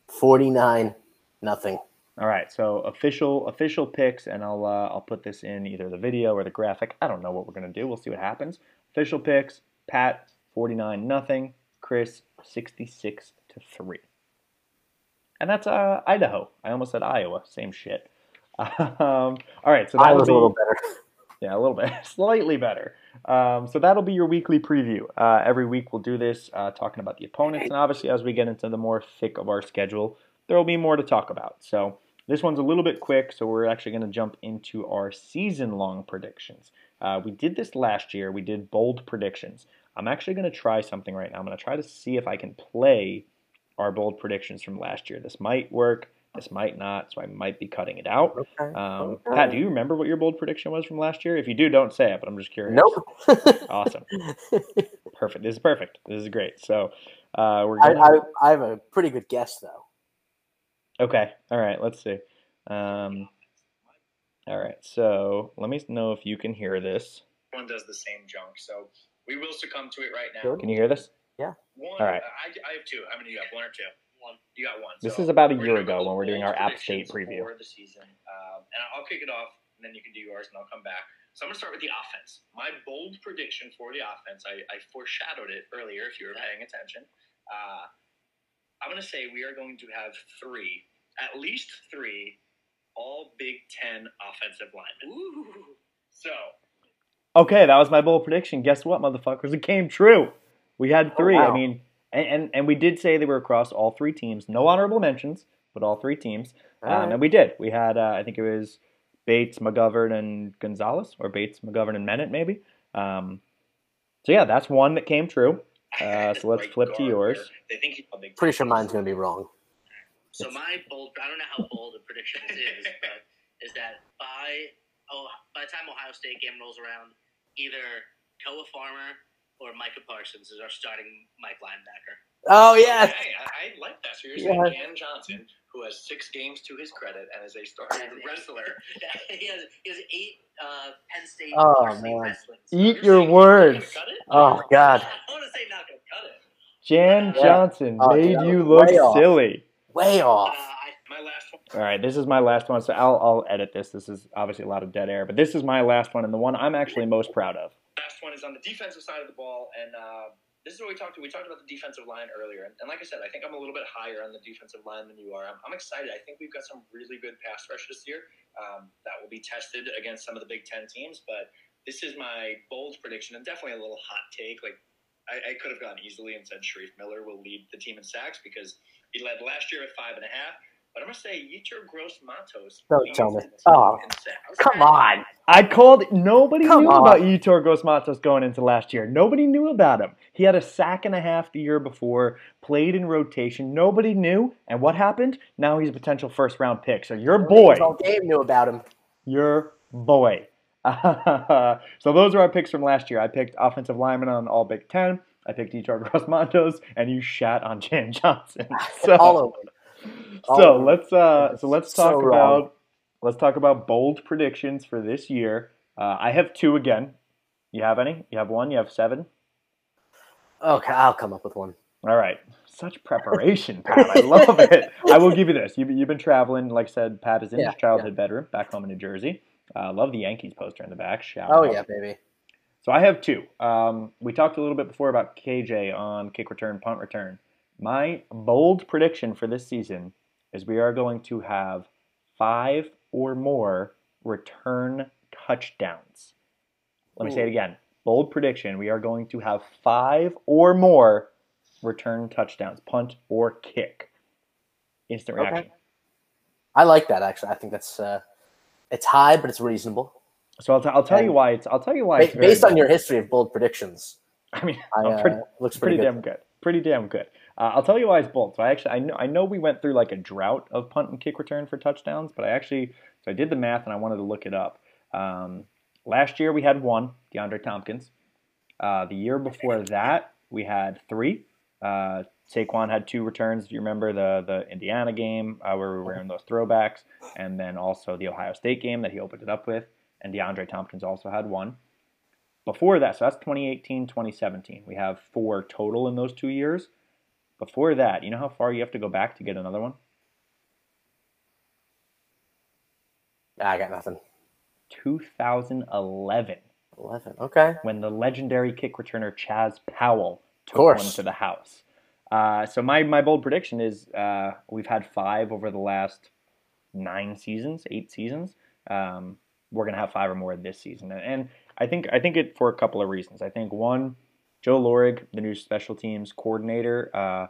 49 nothing. All right, so official official picks, and I'll uh, I'll put this in either the video or the graphic. I don't know what we're gonna do. We'll see what happens. Official picks: Pat forty nine nothing, Chris sixty six to three, and that's uh, Idaho. I almost said Iowa. Same shit. Um, all right, so I that'll was a little better. yeah, a little bit, slightly better. Um, so that'll be your weekly preview. Uh, every week we'll do this, uh, talking about the opponents, and obviously as we get into the more thick of our schedule, there will be more to talk about. So this one's a little bit quick, so we're actually going to jump into our season-long predictions. Uh, we did this last year. We did bold predictions. I'm actually going to try something right now. I'm going to try to see if I can play our bold predictions from last year. This might work. This might not, so I might be cutting it out. Okay. Um, okay. Pat, do you remember what your bold prediction was from last year? If you do, don't say it, but I'm just curious. Nope. Awesome. Perfect. This is perfect. This is great. So uh, we're I, gonna. I, I have a pretty good guess, though. Okay. All right. Let's see. Um, all right. So let me know if you can hear this. One does the same junk, so we will succumb to it right now. Good. Can you hear this? One, All right. I, I have two. How many do you have? One or two? One. You got one. This So is about a year ago when we're doing our App State preview. for the season, um, and I'll kick it off, and then you can do yours, and I'll come back. So I'm gonna start with the offense. My bold prediction for the offense, I, I foreshadowed it earlier if you were paying attention. Uh, I'm gonna say we are going to have three, at least three, all Big Ten offensive linemen. Ooh. So Okay, that was my bold prediction. Guess what, motherfuckers? It came true. We had three. I wow. mean, and, and and we did say they were across all three teams. No honorable mentions, but all three teams. All Um, right. and we did. We had, uh, I think it was Bates, McGovern, and Gonzalez, or Bates, McGovern, and Menet, maybe. Um, so yeah, that's one that came true. Uh, so let's flip to yours. They think he's a big Pretty sure mine's going to be wrong. So my bold, I don't know how bold the prediction this is, but is that by oh by the time Ohio State game rolls around, either Koa Farmer or Micah Parsons is our starting Mike linebacker. Oh, yeah. Hey, I, I like that. So you're Yeah. saying Jan Johnson, who has six games to his credit and is a starting wrestler. he has he has eight uh, Penn State Oh, varsity man. wrestlings. Eat your saying he's not words. gonna cut it? Oh, God. I want to say not gonna cut it. Jan Yeah. Johnson Oh, made that you look way off. Silly. Way Uh, off. I, my last one. All right, this is my last one, so I'll I'll edit this. This is obviously a lot of dead air, but this is my last one and the one I'm actually most proud of. Last one is on the defensive side of the ball, and uh, this is what we talked to. We talked about the defensive line earlier, and, and like I said, I think I'm a little bit higher on the defensive line than you are. I'm, I'm excited. I think we've got some really good pass rush this year um, that will be tested against some of the Big Ten teams. But this is my bold prediction, and definitely a little hot take. Like I, I could have gone easily and said Shareef Miller will lead the team in sacks because he led last year at five and a half. But I'm gonna say Yetur Gross Matos. Don't tell me. Oh. Come on. I called. Nobody Come knew on. about Yetur Gross-Matos going into last year. Nobody knew about him. He had a sack and a half the year before. Played in rotation. Nobody knew. And what happened? Now he's a potential first-round pick. So your boy, All game knew about him. your boy. so those are our picks from last year. I picked offensive lineman on All Big Ten. I picked Yetur Gross-Matos, and you shat on Jan Johnson. So All over. all so over. let's uh so let's So talk wrong. about let's talk about bold predictions for this year. Uh, I have two again. You have any? You have one. You have seven. Okay, I'll come up with one. All right. Such preparation, Pat. I love it. I will give you this. You've, you've been traveling. Like I said, Pat is in Yeah, his childhood bedroom back home in New Jersey. Uh, love the Yankees poster in the back. Shout Oh out. yeah, baby. So I have two. Um, we talked a little bit before about KJ on kick return, punt return. My bold prediction for this season is we are going to have five or more return touchdowns. Let me say it again. Bold prediction: we are going to have five or more return touchdowns, punt or kick. Instant Okay. reaction. I like that actually. I think that's uh, it's high, but it's reasonable. So I'll, t- I'll tell you why it's. I'll tell you why. It's based on your history of bold predictions, I mean, I, uh, pretty, looks pretty, pretty, damn good. good. Pretty damn good. Uh, I'll tell you why it's bold. So I actually I know I know we went through like a drought of punt and kick return for touchdowns, but I actually so I did the math and I wanted to look it up. Um, last year we had one, DeAndre Thompkins. Uh, the year before that we had three. Uh, Saquon had two returns. If you remember the the Indiana game uh, where we were wearing those throwbacks, and then also the Ohio State game that he opened it up with, and DeAndre Thompkins also had one before that, so that's 2018, 2017. We have four total in those two years. Before that, you know how far you have to go back to get another one? I got nothing. 2011, Eleven. Okay. when the legendary kick returner Chaz Powell took one to the house. Uh, so my, my bold prediction is uh, we've had five over the last nine seasons, eight seasons. Um, we're gonna have five or more this season, and I think I think it for a couple of reasons. I think one, Joe Lorig, the new special teams coordinator. Uh,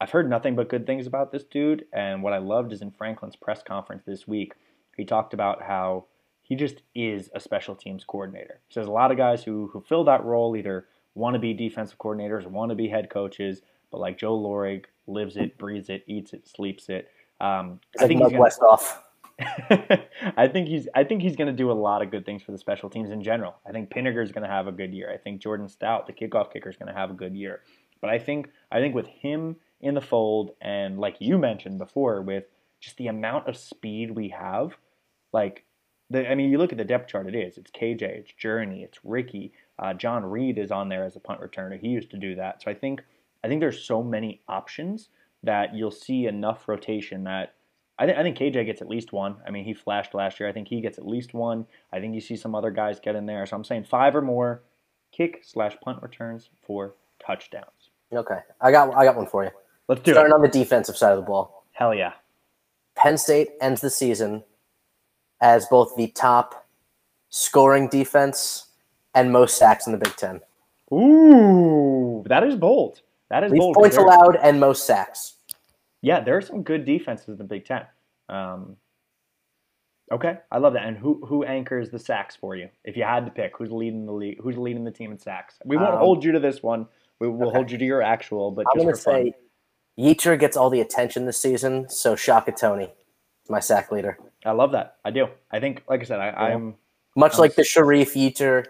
I've heard nothing but good things about this dude, and what I loved is in Franklin's press conference this week, he talked about how he just is a special teams coordinator. He says a lot of guys who who fill that role either want to be defensive coordinators, want to be head coaches, but like Joe Lorig lives it, breathes it, eats it, sleeps it. Um, I think he's gonna, Westhoff. I think he's I think he's going to do a lot of good things for the special teams in general. I think Pinegar is going to have a good year. I think Jordan Stout, the kickoff kicker, is going to have a good year. But I think I think with him in the fold and like you mentioned before, with just the amount of speed we have, like the I mean, you look at the depth chart. It is it's KJ, it's Journey, it's Ricky. Uh, John Reid is on there as a punt returner. He used to do that. So I think I think there's so many options that you'll see enough rotation that I, th- I think KJ gets at least one. I mean, he flashed last year. I think he gets at least one. I think you see some other guys get in there. So I'm saying five or more kick slash punt returns for touchdowns. Okay. I got I got one for you. Let's do Starting it. Starting on the defensive side of the ball. Hell yeah. Penn State ends the season as both the top scoring defense and most sacks in the Big Ten. Ooh, that is bold. That is Least bold. points allowed and most sacks. Yeah, there are some good defenses in the Big Ten. Um, okay, I love that. And who who anchors the sacks for you? If you had to pick, who's leading the league? Who's leading the team in sacks? We won't Um, hold you to this one. We will okay. hold you to your actual, but I'm going to fun. say Yetur gets all the attention this season, so Shaka Toney, my sack leader. I love that. I do. I think, like I said, I, I'm. Much Um, like the Shareef Yetur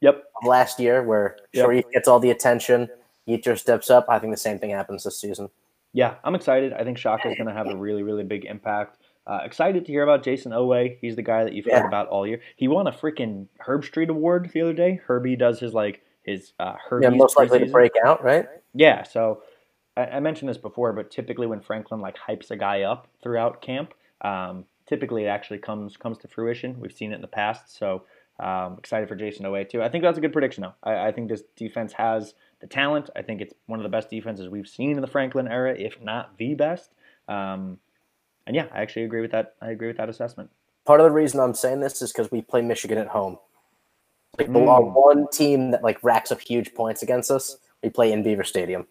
Yep. last year, where Yep. Shareef gets all the attention, Yetur steps up. I think the same thing happens this season. Yeah, I'm excited. I think Shaka is going to have a really, really big impact. Uh, excited to hear about Jayson Oweh. He's the guy that you've Yeah. heard about all year. He won a freaking Herbstreit Award the other day. Herbie does his like his uh, Herbie's Yeah, most likely to break out, right? Yeah, so I, I mentioned this before, but typically when Franklin like hypes a guy up throughout camp, um, typically it actually comes comes to fruition. We've seen it in the past, so um, excited for Jayson Oweh too. I think that's a good prediction though. I, I think this defense has the talent. I think it's one of the best defenses we've seen in the Franklin era, if not the best. Um, and yeah, I actually agree with that. I agree with that assessment. Part of the reason I'm saying this is because we play Michigan at home. Like the Mm. one team that like racks up huge points against us, we play in Beaver Stadium.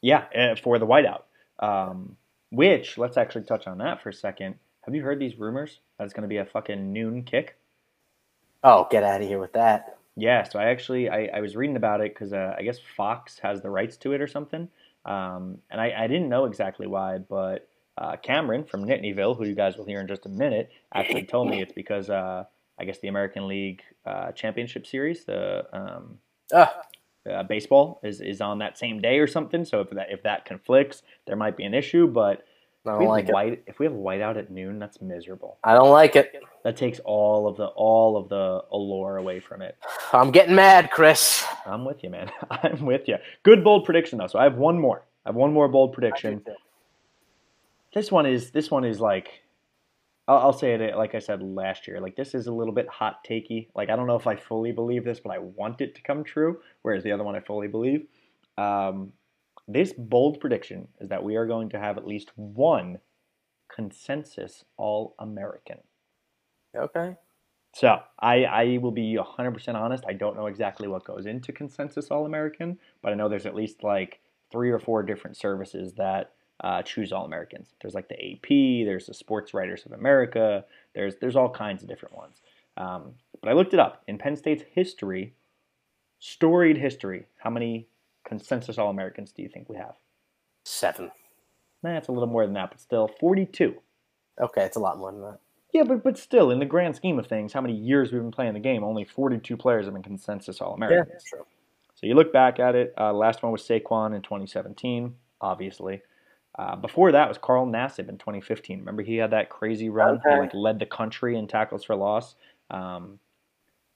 Yeah, uh, for the whiteout. Um, which let's actually touch on that for a second. Have you heard these rumors that it's going to be a fucking noon kick? Oh, get out of here with that. Yeah, so I actually I, I was reading about it because uh, I guess Fox has the rights to it or something, um, and I, I didn't know exactly why, but uh, Cameron from Nittanyville, who you guys will hear in just a minute, actually told me it's because uh, I guess the American League uh, Championship Series, the um, Ah, uh, baseball, is, is on that same day or something. So if that if that conflicts, there might be an issue. But I don't like have it. white, if we have whiteout at noon, that's miserable. I don't like it. That takes all of the all of the allure away from it. I'm getting mad, Chris. I'm with you, man. I'm with you. Good bold prediction though. So I have one more. I have one more bold prediction. This one is this one is like I'll, I'll say it like I said last year. Like this is a little bit hot takey. Like I don't know if I fully believe this, but I want it to come true. Whereas the other one I fully believe. Um, this bold prediction is that we are going to have at least one consensus All American. Okay. So I, I will be 100% honest. I don't know exactly what goes into Consensus All American, but I know there's at least like three or four different services that uh, choose All Americans. There's like the AP, there's the Sports Writers of America, there's there's all kinds of different ones. Um, but I looked it up in Penn State's history, storied history. How many Consensus All Americans do you think we have? Seven. Nah, a little more than that, but still 42. Okay, it's a lot more than that. Yeah, but but still, in the grand scheme of things, how many years we've been playing the game? Only 42 players have been consensus All Yeah, Americans. that's true. So you look back at it. Uh, last one was Saquon in 2017, obviously. Uh, before that was Carl Nassib in 2015. Remember he had that crazy run. He like led the country in tackles for loss. Um,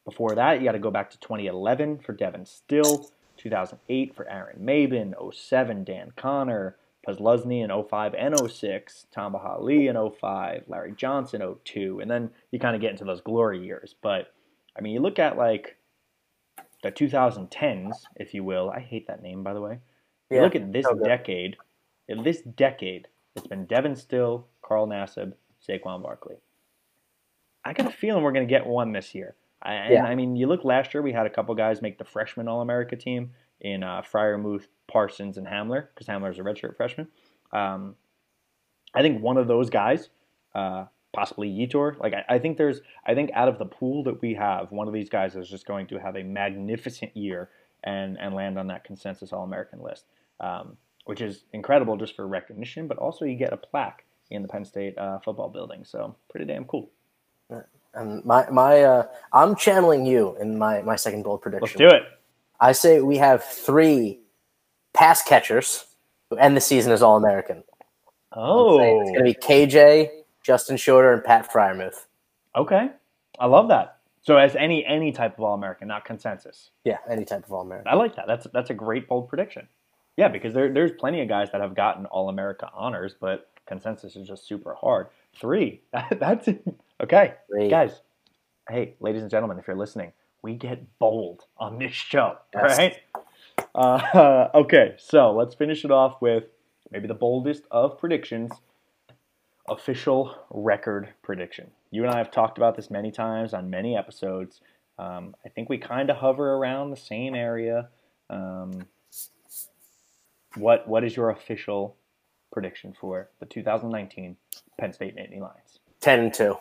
before that, you got to go back to 2011 for Devon Still, 2008 for Aaron Maybin, 07 Dan Connor, Posluszny in 05 and 06, Tamba Hali in 05, Larry Johnson 02, and then you kind of get into those glory years. But I mean, you look at like the 2010s, if you will. I hate that name, by the way. Yeah, You look at this decade. In this decade, it's been Devon Still, Carl Nassib, Saquon Barkley. I got a feeling we're going to get one this year. I, and Yeah. I mean, you look last year, we had a couple guys make the freshman All America team in uh, Freiermuth, Parsons, and Hamler, because Hamler's a redshirt freshman. Um, I think one of those guys, uh, possibly Yetur, like I, I think there's, I think out of the pool that we have, one of these guys is just going to have a magnificent year and and land on that consensus All American list, um, which is incredible just for recognition, but also you get a plaque in the Penn State uh, football building, so pretty damn cool. And my my uh, I'm channeling you in my my second bold prediction. Let's do it. I say we have three pass catchers who end the season as All American. Oh, It's going to be KJ, Justin Shorter, and Pat Freiermuth. okay. I love that. So as any any type of All American, not consensus. Yeah, any type of All American. I like that. That's that's a great bold prediction. Yeah, because there, there's plenty of guys that have gotten All America honors, but consensus is just super hard. Three. That's okay, Three. guys. Hey, ladies and gentlemen, if you're listening, we get bold on this show, Yes. right? Uh, okay, so let's finish it off with maybe the boldest of predictions. Official record prediction. You and I have talked about this many times on many episodes. Um, I think we kind of hover around the same area. Um, what what is your official prediction for the 2019 Penn State Nittany Lions? Ten and two.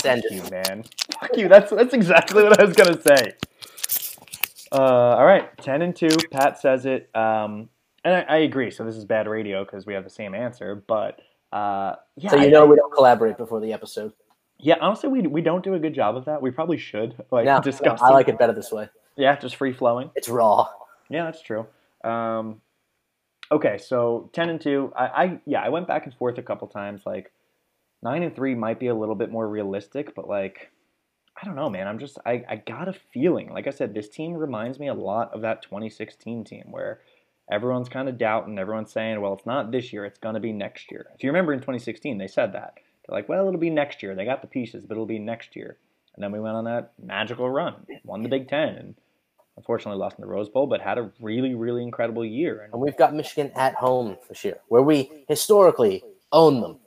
Send Fuck you, man. Fuck you. That's that's exactly what I was gonna say. Uh, all right, ten and two. Pat says it, um, and I, I agree. So this is bad radio because we have the same answer. But uh, yeah, So you I- know we don't collaborate before the episode. yeah. Honestly, we we don't do a good job of that. We probably should like No, no, discuss. I like it better this way. Yeah, just free flowing. It's raw. Yeah, that's true. Um, okay, so ten and two. I, I yeah, I went back and forth a couple times. Like nine and three might be a little bit more realistic, but like I don't know, man. I'm just I, I got a feeling. Like I said, this team reminds me a lot of that 2016 team where everyone's kind of doubting. Everyone's saying, well, it's not this year. It's going to be next year. If you remember in 2016, they said that. They're like, well, it'll be next year. They got the pieces, but it'll be next year. And then we went on that magical run, won the Big Ten, and unfortunately lost in the Rose Bowl, but had a really, really incredible year. And And we've got Michigan at home this year, where we historically own them.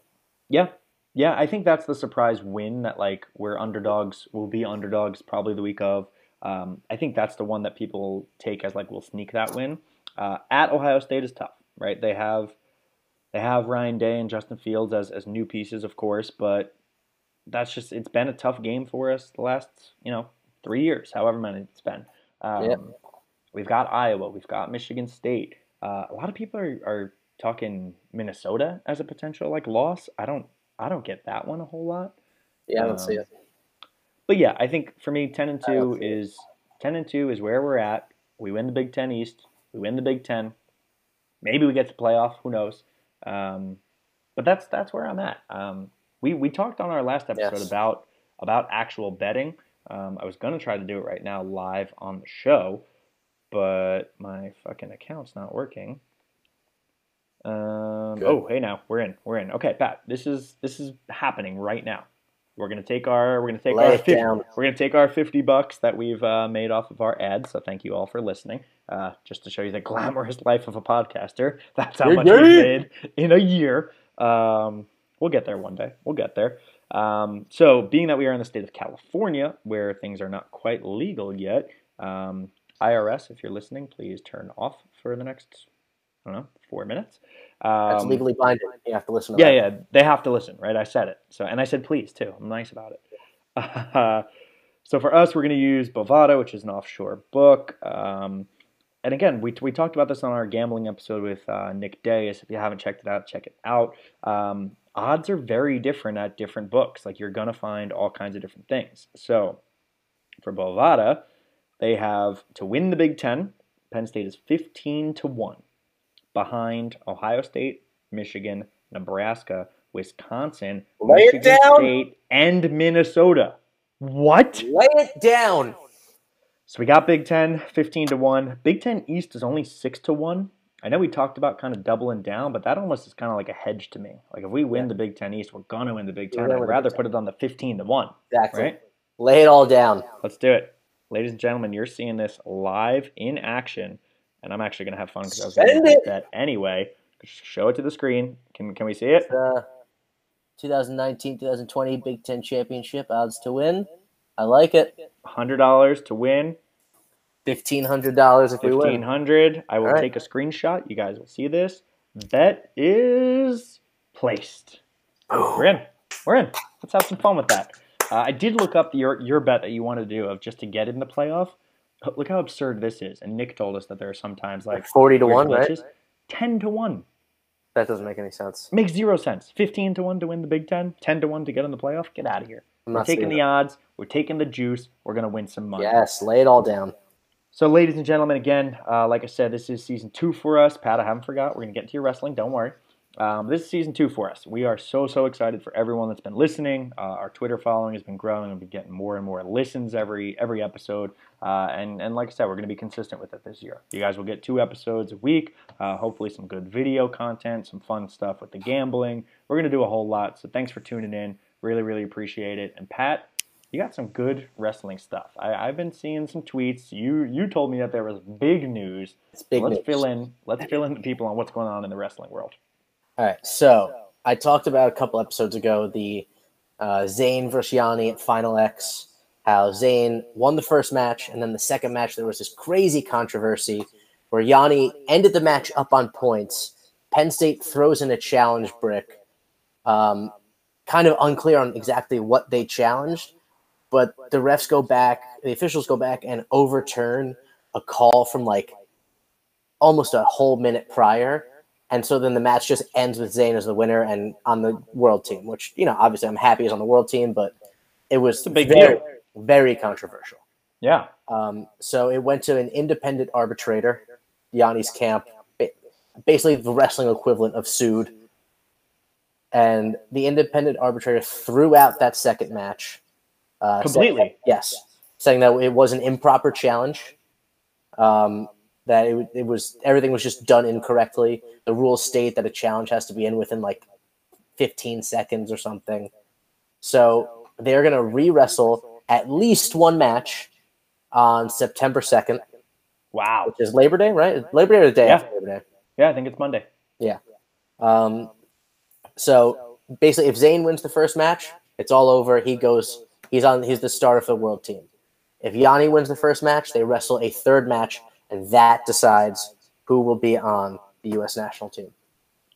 Yeah. Yeah, I think that's the surprise win that like we're underdogs, will be underdogs probably the week of. Um, I think that's the one that people take as like we'll sneak that win. Uh, at Ohio State is tough, right? They have they have Ryan Day and Justin Fields as as new pieces, of course, but that's just it's been a tough game for us the last you know three years, however many it's been. Um, Yep. We've got Iowa, we've got Michigan State. Uh, a lot of people are, are talking Minnesota as a potential like loss. I don't I don't get that one a whole lot. Yeah, I don't see Um, it. But yeah, I think for me, ten and two is ten and two is where we're at. We win the Big Ten East. We win the Big Ten. Maybe we get to playoff. Who knows? Um, but that's that's where I'm at. Um, we we talked on our last episode Yes. about about actual betting. Um, I was gonna try to do it right now live on the show, but my fucking account's not working. Um, oh, hey now we're in. We're in. Okay, Pat. This is this is happening right now. We're gonna take our we're gonna take Lay our 50, down. we're gonna take our fifty bucks that we've uh, made off of our ads. So thank you all for listening. Uh, just to show you the glamorous life of a podcaster. That's how You're much we made in a year. Um, we'll get there one day. We'll get there. Um, so, being that we are in the state of California, where things are not quite legal yet, um, IRS, if you're listening, please turn off for the next, I don't know, four minutes. Um, That's legally binding. You have to listen to yeah, that. yeah, they have to listen, right? I said it. So, and I said please too. I'm nice about it. so for us, we're going to use Bovada, which is an offshore book. Um, and again, we, we talked about this on our gambling episode with uh, Nick Dayes. If you haven't checked it out, check it out. Um, odds are very different at different books. Like you're going to find all kinds of different things. So for Bovada, they have to win the Big Ten. Penn State is 15 to 1 behind Ohio State, Michigan, Nebraska, Wisconsin, Lay it Michigan down. State, and Minnesota. What? Lay it down. So we got Big Ten 15 to 1. Big Ten East is only 6 to 1. I know we talked about kind of doubling down, but that almost is kind of like a hedge to me. Like if we win Yeah. the Big Ten East, we're going to win the Big Ten. I'd rather put it on the 15 to 1, Exactly. right? Lay it all down. Let's do it. Ladies and gentlemen, you're seeing this live in action, and I'm actually going to have fun because I was gonna it. that anyway. Show it to the screen. Can, can we see it? Uh, 2019-2020 Big Ten Championship odds to win. I like it. $100 to win, Fifteen hundred dollars if we win. 1500 I will right. take a screenshot. You guys will see this. Bet is placed. We're in. We're in. Let's have some fun with that. Uh, I did look up your your bet that you wanted to do of just to get in the playoff. Look how absurd this is. And Nick told us that there are sometimes like Like forty to one, right? Ten to one That doesn't make any sense. makes zero sense. Fifteen to one to win the Big Ten. Ten to one to get in the playoff. Get out of here. I'm We're taking the it. odds. We're taking the juice. We're gonna win some money. Yes, lay it all down. So, ladies and gentlemen, again, uh, like I said, this is season two for us. Pat, I haven't forgot. We're going to get to your wrestling. Don't worry. Um, this is season two for us. We are so, so excited for everyone that's been listening. Uh, our Twitter following has been growing. We've been getting more and more listens every every episode. Uh, and, and like I said, we're going to be consistent with it this year. You guys will get two episodes a week, uh, hopefully, some good video content, some fun stuff with the gambling. We're going to do a whole lot. So, thanks for tuning in. Really, really appreciate it. And, Pat, you got some good wrestling stuff. I, I've been seeing some tweets. You you told me that there was big news. It's big let's news. fill in. Let's fill in the people on what's going on in the wrestling world. All right, so I talked about a couple episodes ago the uh, Zain versus Yianni at Final X. How Zain won the first match, and then the second match there was this crazy controversy where Yianni ended the match up on points. Penn State throws in a challenge brick. Um, kind of unclear on exactly what they challenged, but the refs go back, the officials go back and overturn a call from like almost a whole minute prior. And so then the match just ends with Zain as the winner and on the world team, which, you know, obviously I'm happy he's on the world team, but it was a big very, deal. very controversial. Yeah, Um, so it went to an independent arbitrator, Yianni's camp, basically the wrestling equivalent of sued. And the independent arbitrator threw out that second match. Uh, saying- completely. yes, saying that it was an improper challenge. Um, that it, it was everything was just done incorrectly. The rules state that a challenge has to be in within like 15 seconds or something. So they're going to re wrestle at least one match on September 2nd, Wow. which is Labor Day, right? Labor Day or the day Yeah. after Labor Day? Yeah, I think it's Monday. Yeah. Um, so basically, if Zain wins the first match, it's all over. He goes. He's on. He's the starter for the world team. If Yianni wins the first match, they wrestle a third match, and that decides who will be on the U.S. national team.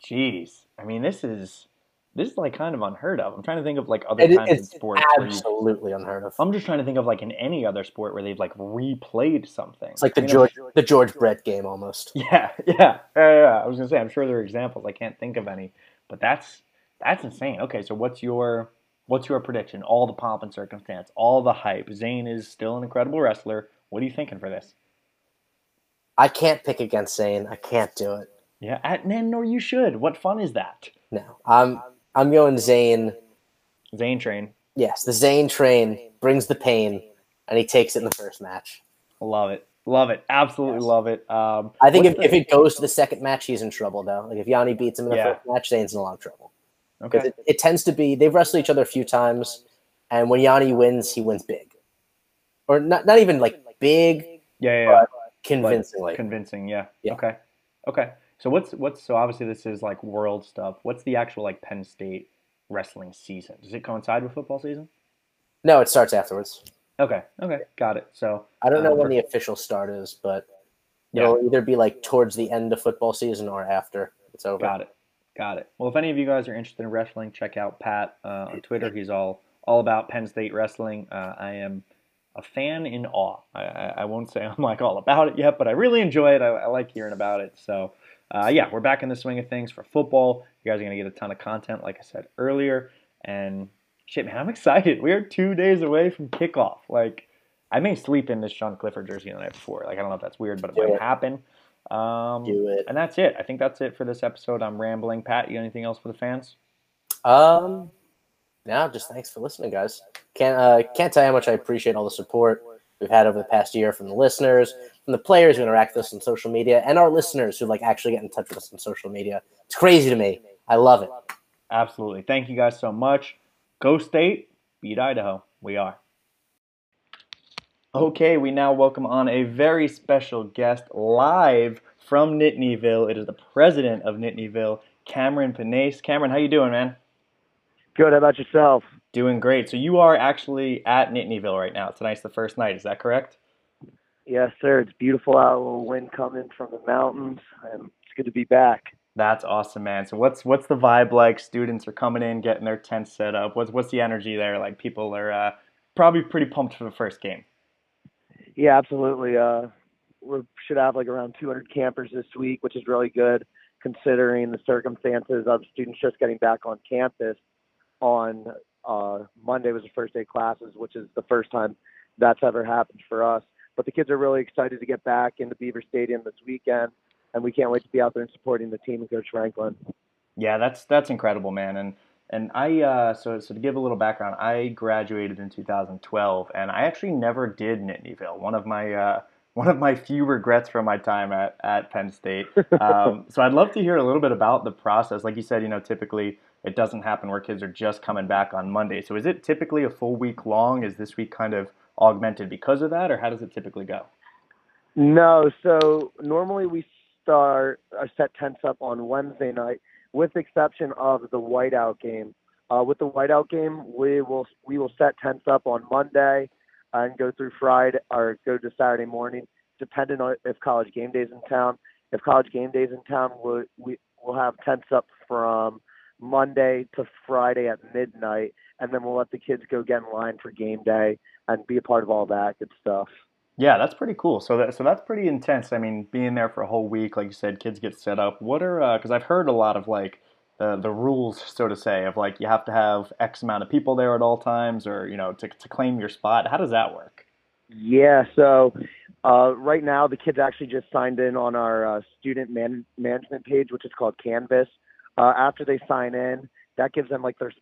Jeez. I mean, this is this is like kind of unheard of. I'm trying to think of like other It- times in sports where you absolutely unheard of. I'm just trying to think of like in any other sport where they've like replayed something. It's like the George the George Brett game almost. Yeah, yeah, yeah, yeah. I was gonna say, I'm sure there are examples. I can't think of any, but that's that's insane. Okay, so what's your what's your prediction? All the pomp and circumstance, all the hype. Zain is still an incredible wrestler. What are you thinking for this? I can't pick against Zain. I can't do it. Yeah, at, man, nor you should. What fun is that? No, I'm I'm going Zain. Zain train, Yes, the Zain train brings the pain, and he takes it in the first match. love it, love it, absolutely Yes. love it. Um, I think if, what's if it goes to the second match, he's in trouble though. Like if Yianni beats him in the Yeah. first match, Zain's in a lot of trouble. Okay, it, it tends to be they've wrestled each other a few times, and when Yianni wins, he wins big, or not not even like big, yeah, yeah, yeah. Convincingly. convincing. Yeah. Yeah. Okay. Okay. So what's what's so obviously this is like world stuff. What's the actual like Penn State wrestling season? Does it coincide with football season? no, it starts afterwards. Okay. Okay. Got it. So I don't know Um, when the official start is, but Yeah. it'll either be like towards the end of football season or after it's over. got it. Got it. Well, if any of you guys are interested in wrestling, check out Pat uh, on Twitter. He's all all about Penn State wrestling. Uh, I am a fan in awe. I, I, I won't say I'm like all about it yet, but I really enjoy it. I, I like hearing about it. So, uh, yeah, we're back in the swing of things for football. You guys are gonna get a ton of content, like I said earlier. And shit, man, I'm excited. We are two days away from kickoff. Like, I may sleep in this Sean Clifford jersey the night before. Like, I don't know if that's weird, but it Do might it. happen. Um, Do it. and that's it. I think that's it for this episode. I'm rambling. Pat, you got anything else for the fans? Um, no, just thanks for listening, guys. Can't uh, can't tell you how much I appreciate all the support we've had over the past year from the listeners, from the players who interact with us on social media, and our listeners who like actually get in touch with us on social media. It's crazy to me. I love it. Absolutely. Thank you guys so much. Go State, beat Idaho. We are. Okay, we now welcome on a very special guest live from Nittanyville. It is the president of Nittanyville, Cameron Panase. Cameron, how you doing, man? Good. How about yourself? Doing great. So you are actually at Nittanyville right now. Tonight's the first night. Is that correct? Yes, sir. It's beautiful out. A little wind coming from the mountains, and it's good to be back. That's awesome, man. So what's what's the vibe like? Students are coming in, getting their tents set up. What's what's the energy there? Like people are uh, probably pretty pumped for the first game. Yeah, absolutely. Uh, we should have like around 200 campers this week, which is really good considering the circumstances of students just getting back on campus. On uh, Monday was the first day of classes, which is the first time that's ever happened for us. But the kids are really excited to get back into Beaver Stadium this weekend, and we can't wait to be out there and supporting the team and Coach Franklin. Yeah, that's that's incredible, man. And and I uh, so so to give a little background, I graduated in 2012, and I actually never did Nittanyville. One of my uh, one of my few regrets from my time at at Penn State. Um, so I'd love to hear a little bit about the process. Like you said, you know, typically it doesn't happen where kids are just coming back on Monday. So is it typically a full week long? Is this week kind of augmented because of that, or how does it typically go? No, so normally we start our set tents up on Wednesday night, with the exception of the whiteout game. Uh, with the whiteout game, we will we will set tents up on Monday and go through Friday or go to Saturday morning, depending on if college game days in town. If college game days in town, we'll, we will have tents up from Monday to Friday at midnight, and then we'll let the kids go get in line for game day and be a part of all that good stuff. Yeah, that's pretty cool. So that so that's pretty intense. I mean, being there for a whole week, like you said, kids get set up. What are because I've heard a lot of like the the rules, so to say, of like you have to have X amount of people there at all times, or you know, to to claim your spot. How does that work? Yeah, so uh, right now the kids actually just signed in on our uh, student man- management page, which is called Canvas. Uh, after they sign in, that gives them like their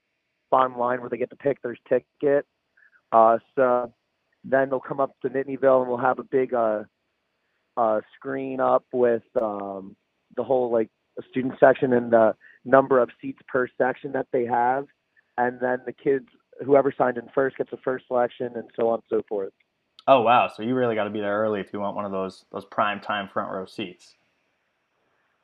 bottom line where they get to pick their ticket. Uh, so then they'll come up to Nittanyville and we'll have a big uh, a screen up with um, the whole like student section and the number of seats per section that they have, and then the kids whoever signed in first gets the first selection, and so on and so forth. Oh wow! So you really got to be there early if you want one of those those prime time front row seats.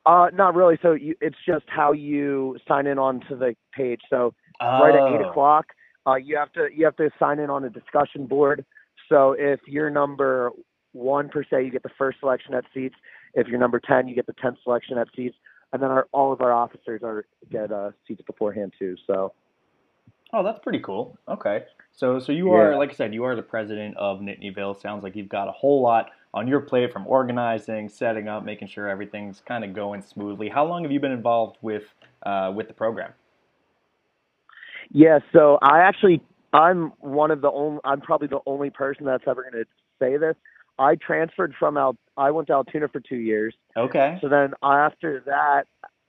Uh, not really. So you, it's just how you sign in onto the page. So oh. right at eight o'clock, uh, you have to you have to sign in on a discussion board. So if you're number one per se, you get the first selection at seats. If you're number ten, you get the tenth selection at seats. And then our, all of our officers are get uh, seats beforehand too. So Oh, that's pretty cool. Okay. So so you are Yeah. like I said, you are the president of Nittanyville. Sounds like you've got a whole lot on your plate from organizing, setting up, making sure everything's kind of going smoothly. How long have you been involved with uh, with the program? Yeah, so I actually I'm one of the only I'm probably the only person that's ever going to say this. I transferred from Al I went to Altoona for 2 years. Okay. So then after that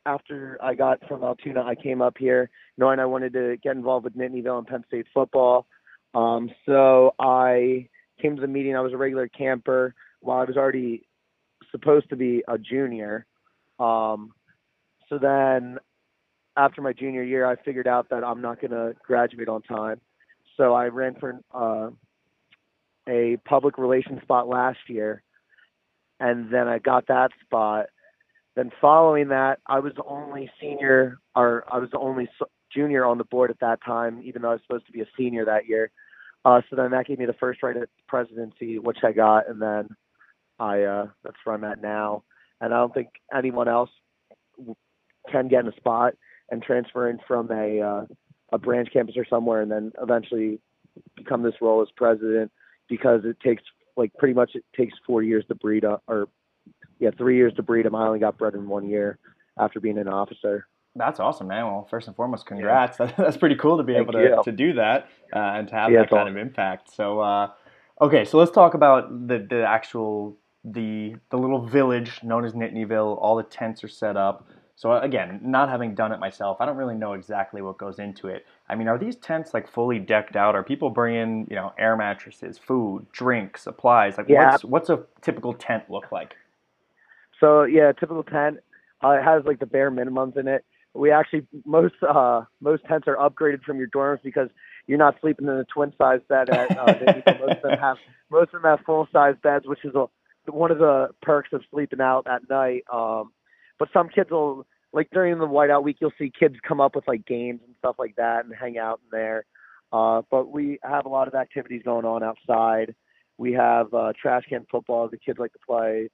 after I got from Altoona, I came up here knowing I wanted to get involved with Nittanyville and Penn State football. Um, so I came to the meeting. I was a regular camper while I was already supposed to be a junior. Um, so then after my junior year, I figured out that I'm not going to graduate on time. So I ran for uh, a public relations spot last year, and then I got that spot. Then following that, I was the only senior, or I was the only junior on the board at that time, even though I was supposed to be a senior that year. Uh, so then that gave me the first right at presidency, which I got, and then I uh, that's where I'm at now. And I don't think anyone else can get in a spot and transfer in from a uh, a branch campus or somewhere, and then eventually become this role as president because it takes like pretty much it takes four years to breed a, or yeah three years to breed them. I only got bred in one year after being an officer. That's awesome, man. Well, first and foremost, congrats. That's pretty cool to be Thank able to, you. to do that uh, and to have Yeah, that kind awesome. of impact. So, uh, okay, so let's talk about the, the actual the the little village known as Nittanyville. All the tents are set up. So again, not having done it myself, I don't really know exactly what goes into it. I mean, are these tents like fully decked out? Are people bringing you know air mattresses, food, drinks, supplies? Like Yeah. what's what's a typical tent look like? So yeah, typical tent. Uh, it has like the bare minimums in it. We actually most uh most tents are upgraded from your dorms because you're not sleeping in a twin size bed at uh, most of them have most of them have full size beds, which is a, one of the perks of sleeping out at night. Um, but some kids will like during the whiteout week, you'll see kids come up with like games and stuff like that and hang out in there. Uh, but we have a lot of activities going on outside. We have uh, trash can football. The kids like to play.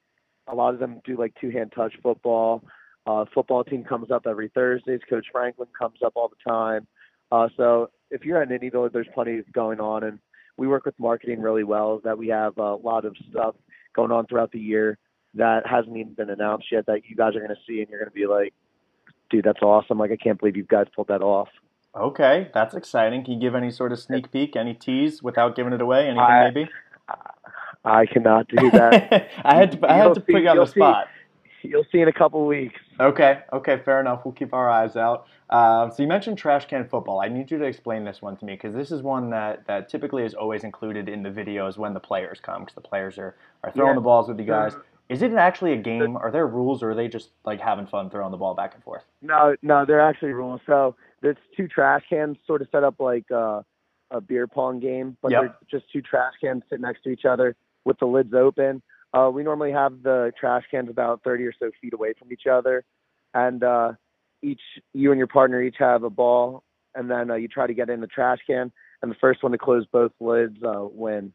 A lot of them do like two hand touch football. Uh, football team comes up every Thursdays. Coach Franklin comes up all the time. Uh, so if you're at Nittanyville, there's plenty going on, and we work with marketing really well. That we have a lot of stuff going on throughout the year that hasn't even been announced yet that you guys are going to see, and you're going to be like, "Dude, that's awesome! Like I can't believe you guys pulled that off." Okay, that's exciting. Can you give any sort of sneak peek, any tease without giving it away? Anything I- maybe? I cannot do that. I had to I had to put you on the you'll see. spot. You'll see in a couple weeks. Okay, okay, fair enough. We'll keep our eyes out. Um, so you mentioned trash can football. I need you to explain this one to me because this is one that, that typically is always included in the videos when the players come because the players are, are throwing Yeah. the balls with you guys. Is it actually a game? Are there rules or are they just like having fun throwing the ball back and forth? No, no, they're actually rules. So there's two trash cans, sort of set up like uh, a beer pong game, but Yep. they're just two trash cans sitting next to each other with the lids open. Uh, we normally have the trash cans about 30 or so feet away from each other, and uh, each you and your partner each have a ball, and then uh, you try to get in the trash can, and the first one to close both lids uh, win.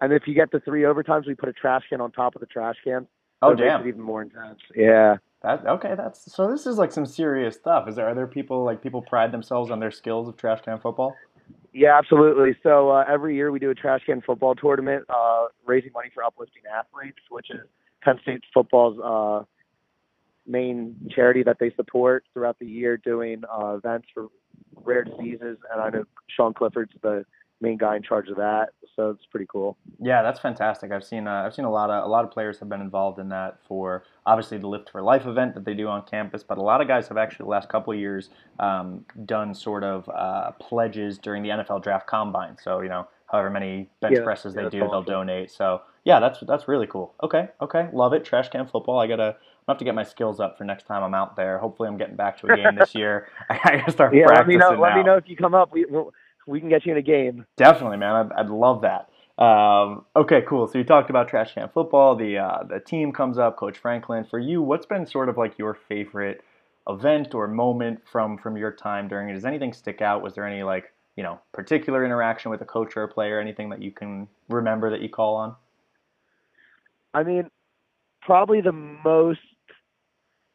And if you get the three overtimes, we put a trash can on top of the trash can. Oh so it makes damn! it even more intense. Yeah. That okay? That's so. This is like some serious stuff. Is there other people like people pride themselves on their skills of trash can football? Yeah, absolutely. So uh, every year we do a trash can football tournament, uh, raising money for uplifting athletes, which is Penn State football's uh, main charity that they support throughout the year, doing uh, events for rare diseases. And I know Sean Clifford's the main guy in charge of that, so it's pretty cool. Yeah, that's fantastic. I've seen uh, I've seen a lot of a lot of players have been involved in that for obviously the Lift for Life event that they do on campus, but a lot of guys have actually the last couple of years um, done sort of uh, pledges during the NFL draft combine. So you know, however many bench Yeah, presses yeah, they do, they'll donate. So Yeah, that's that's really cool. Okay, okay, love it. Trash can football. I gotta I have to get my skills up for next time I'm out there. Hopefully, I'm getting back to a game this year. I gotta start Yeah, let me know. now. Let me know if you come up. We we'll- we can get you in a game. Definitely, man. I'd, I'd love that. Um, okay, cool. So you talked about trash can football. The uh, the team comes up, Coach Franklin. For you, what's been sort of like your favorite event or moment from from your time during it? Does anything stick out? Was there any like you know particular interaction with a coach or a player? Anything that you can remember that you call on? I mean, probably the most,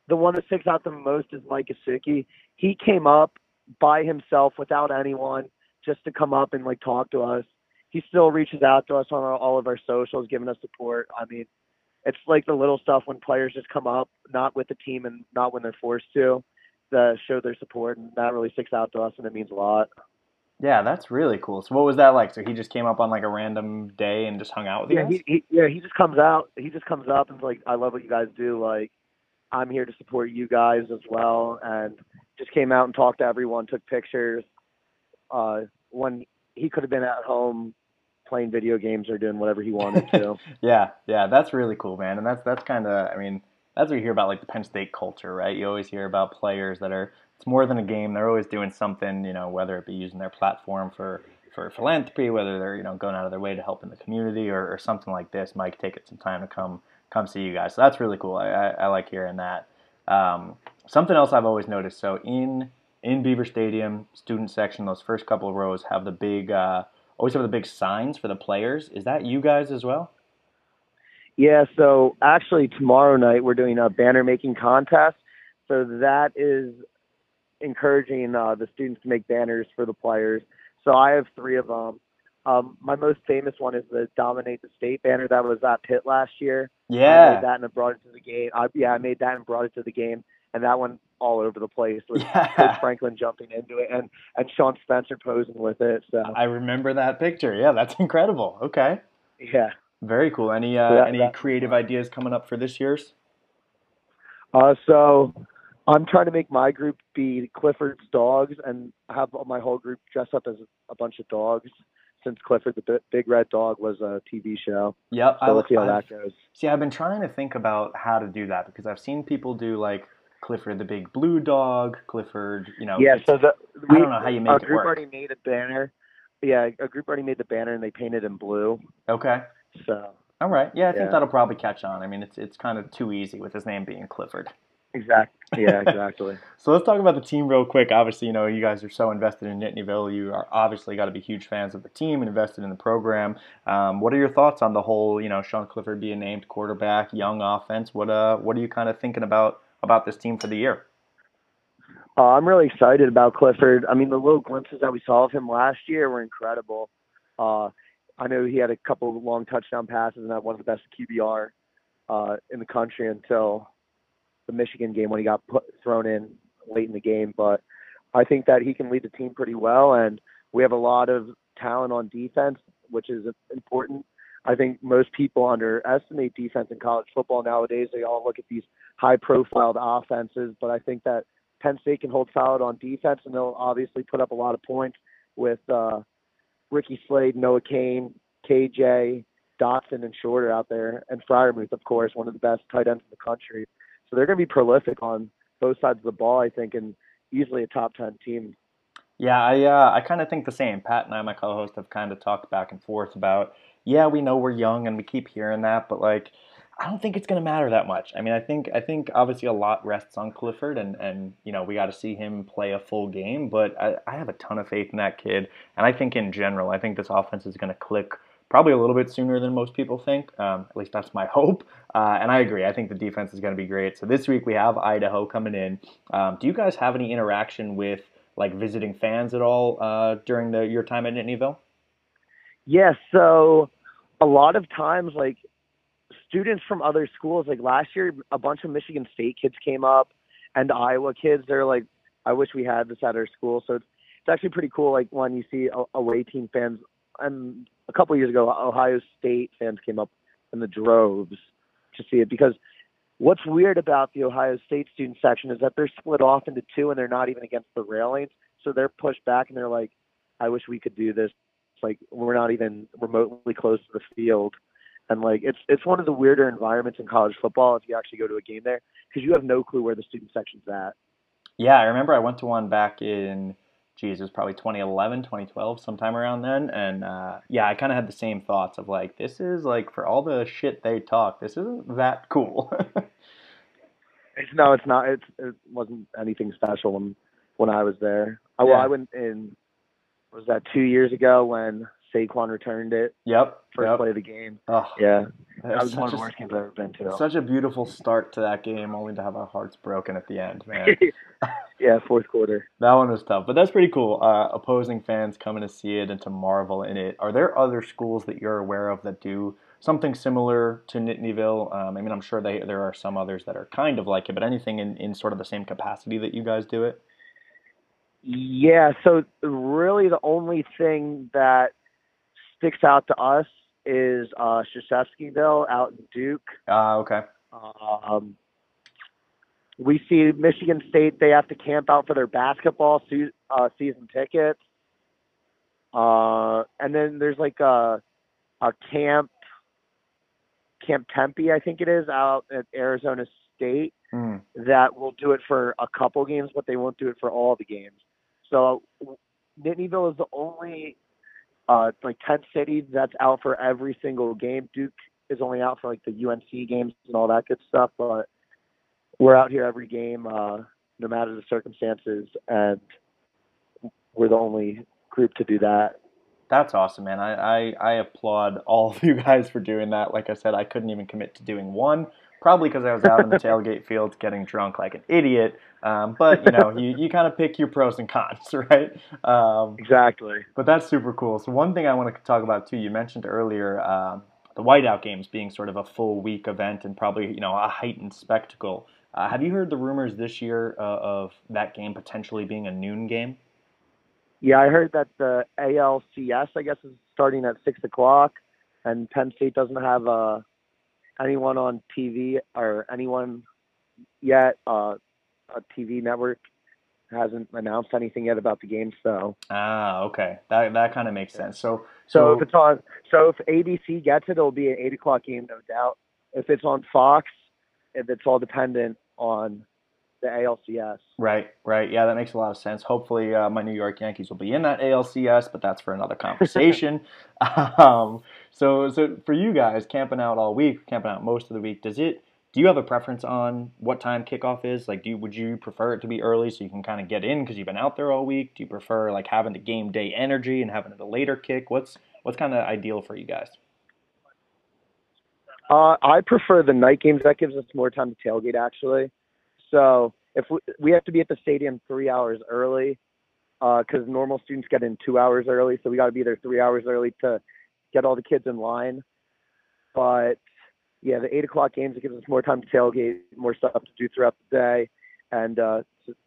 the one that sticks out the most is Mike Gesicki. He came up by himself without anyone just to come up and like talk to us. He still reaches out to us on our, all of our socials, giving us support. I mean, it's like the little stuff when players just come up, not with the team and not when they're forced to, to show their support, and that really sticks out to us, and it means a lot. Yeah, that's really cool. So what was that like? So he just came up on like a random day and just hung out with you Yeah, guys? he, he yeah he just comes out. He just comes up and's like, "I love what you guys do. Like, I'm here to support you guys as well." And just came out and talked to everyone, took pictures. Uh, when he could have been at home playing video games or doing whatever he wanted to. Yeah, yeah, that's really cool, man. And that's that's kind of, I mean, that's what you hear about like the Penn State culture, right? You always hear about players that are it's more than a game. They're always doing something, you know, whether it be using their platform for for philanthropy, whether they're you know going out of their way to help in the community or, or something like this. Mike, take it some time to come come see you guys. So that's really cool. I, I, I like hearing that. Um, something else I've always noticed. So in in Beaver Stadium, student section, those first couple of rows have the big. Uh, always have the big signs for the players. Is that you guys as well? Yeah, so actually tomorrow night we're doing a banner making contest. So that is encouraging uh, the students to make banners for the players. So I have three of them. Um, my most famous one is the Dominate the State banner that was at Pitt last year. I Yeah. made that and I brought it to the game. I, yeah, I made that and brought it to the game, and that one all over the place with Coach Franklin jumping into it and and Sean Spencer posing with it. So I remember that picture. Yeah, that's incredible. Okay. yeah. Very cool. Any uh, any creative ideas coming up for this year's? Uh, so I'm trying to make my group be Clifford's dogs and have my whole group dress up as a bunch of dogs. Since Clifford the Big Red Dog was a TV show, Yep. so let's see how I've- that goes. See, I've been trying to think about how to do that because I've seen people do like Clifford the big blue dog, Clifford, you know. Yeah, so the I we, don't know how you make it our it group already made a banner. Yeah, a group already made the banner and they painted in blue. Okay. So All right. Yeah, I think Yeah. that'll probably catch on. I mean, it's it's kind of too easy with his name being Clifford. exactly, yeah, exactly. So let's talk about the team real quick. Obviously, you know, you guys are so invested in Nittanyville. You are obviously got to be huge fans of the team and invested in the program. Um, what are your thoughts on the whole, you know, Sean Clifford being named quarterback, young offense? What uh, what are you kind of thinking about about this team for the year? Uh, I'm really excited about Clifford. I mean, the little glimpses that we saw of him last year were incredible. Uh, I know he had a couple of long touchdown passes and had one of the best QBR uh, in the country until the Michigan game when he got put, thrown in late in the game. But I think that he can lead the team pretty well, and we have a lot of talent on defense, which is important. I think most people underestimate defense in college football nowadays. They all look at these high-profile offenses, but I think that Penn State can hold solid on defense, and they'll obviously put up a lot of points with uh, Ricky Slade, Noah Cain, KJ, Dotson, and Shorter out there, and Freiermuth, of course, one of the best tight ends in the country. So they're going to be prolific on both sides of the ball, I think, and easily a top 10 team. Yeah, I uh, I kind of think the same. Pat and I, my co-host, have kind of talked back and forth about. Yeah, we know we're young and we keep hearing that, but like, I don't think it's going to matter that much. I mean, I think I think obviously a lot rests on Clifford, and and you know we got to see him play a full game. But I, I have a ton of faith in that kid, and I think in general, I think this offense is going to click probably a little bit sooner than most people think. Um, at least that's my hope. Uh, and I agree. I think the defense is going to be great. So this week we have Idaho coming in. Um, do you guys have any interaction with like visiting fans at all uh, during the your time at Nittanyville? Yeah, so a lot of times, like students from other schools, like last year, a bunch of Michigan State kids came up, and Iowa kids. They're like, I wish we had this at our school. So it's it's actually pretty cool. Like when you see away team fans, and a couple years ago, Ohio State fans came up in the droves to see it because. What's weird about the Ohio State student section is that they're split off into two and they're not even against the railings. So they're pushed back and they're like, I wish we could do this it's like we're not even remotely close to the field. And like it's it's one of the weirder environments in college football if you actually go to a game there because you have no clue where the student section's at. Yeah, I remember I went to one back in, geez, it was probably 2011, 2012, sometime around then. And uh, yeah, I kind of had the same thoughts of like, this is like, for all the shit they talk, this isn't that cool. It's no, it's not. It's it wasn't anything special when when I was there. I, well, I went in. Was that two years ago when Saquon returned it yep. first yep. play of the game? Oh, Yeah, that was one of such the a- worst games I've ever been to. Such a beautiful start to that game, only to have our hearts broken at the end, man. yeah, fourth quarter. that one was tough, but that's pretty cool. Uh, opposing fans coming to see it and to marvel in it. Are there other schools that you're aware of that do something similar to Nittanyville? Um, I mean, I'm sure they, there are some others that are kind of like it, but anything in, in sort of the same capacity that you guys do it? Yeah, so really the only thing that sticks out to us is uh Krzyzewskiville out in Duke. Ah, okay. Um, we see Michigan State; they have to camp out for their basketball se- uh, season tickets. Uh, and then there's like a a camp, Camp Tempe, I think it is, out at Arizona State Mm. that will do it for a couple games, but they won't do it for all the games. So Nittanyville is the only uh, like tent city that's out for every single game. Duke is only out for like the UNC games and all that good stuff, but we're out here every game, uh, no matter the circumstances, and we're the only group to do that. That's awesome, man. I, I, I applaud all of you guys for doing that. Like I said, I couldn't even commit to doing one, probably because I was out in the tailgate field getting drunk like an idiot. Um, but, you know, you, you kind of pick your pros and cons, right? Um, Exactly. but that's super cool. So, one thing I want to talk about too, you mentioned earlier um, the Whiteout Games being sort of a full week event and probably, you know, a heightened spectacle. Uh, have you heard the rumors this year uh, of that game potentially being a noon game? Yeah, I heard that the ALCS, I guess, is starting at six o'clock, and Penn State doesn't have uh, anyone on TV or anyone yet. Uh, a TV network hasn't announced anything yet about the game. So, Ah, okay. That that kind of makes sense. So so if it's on, so if ABC gets it, it'll be an eight o'clock game, no doubt. If it's on Fox, if it's all dependent on the ALCS. right, right. Yeah, that makes a lot of sense. Hopefully, uh, my New York Yankees will be in that ALCS, but that's for another conversation. um, so, so for you guys camping out all week, camping out most of the week, does it? Do you have a preference on what time kickoff is? Like, do you, would you prefer it to be early so you can kind of get in because you've been out there all week? Do you prefer like having the game day energy and having it a later kick? What's what's kind of ideal for you guys? Uh, I prefer the night games. That gives us more time to tailgate, actually. So if we, we have to be at the stadium three hours early, because normal students get in two hours early, so we got to be there three hours early to get all the kids in line. But yeah, the eight o'clock games it gives us more time to tailgate, more stuff to do throughout the day, and uh, it's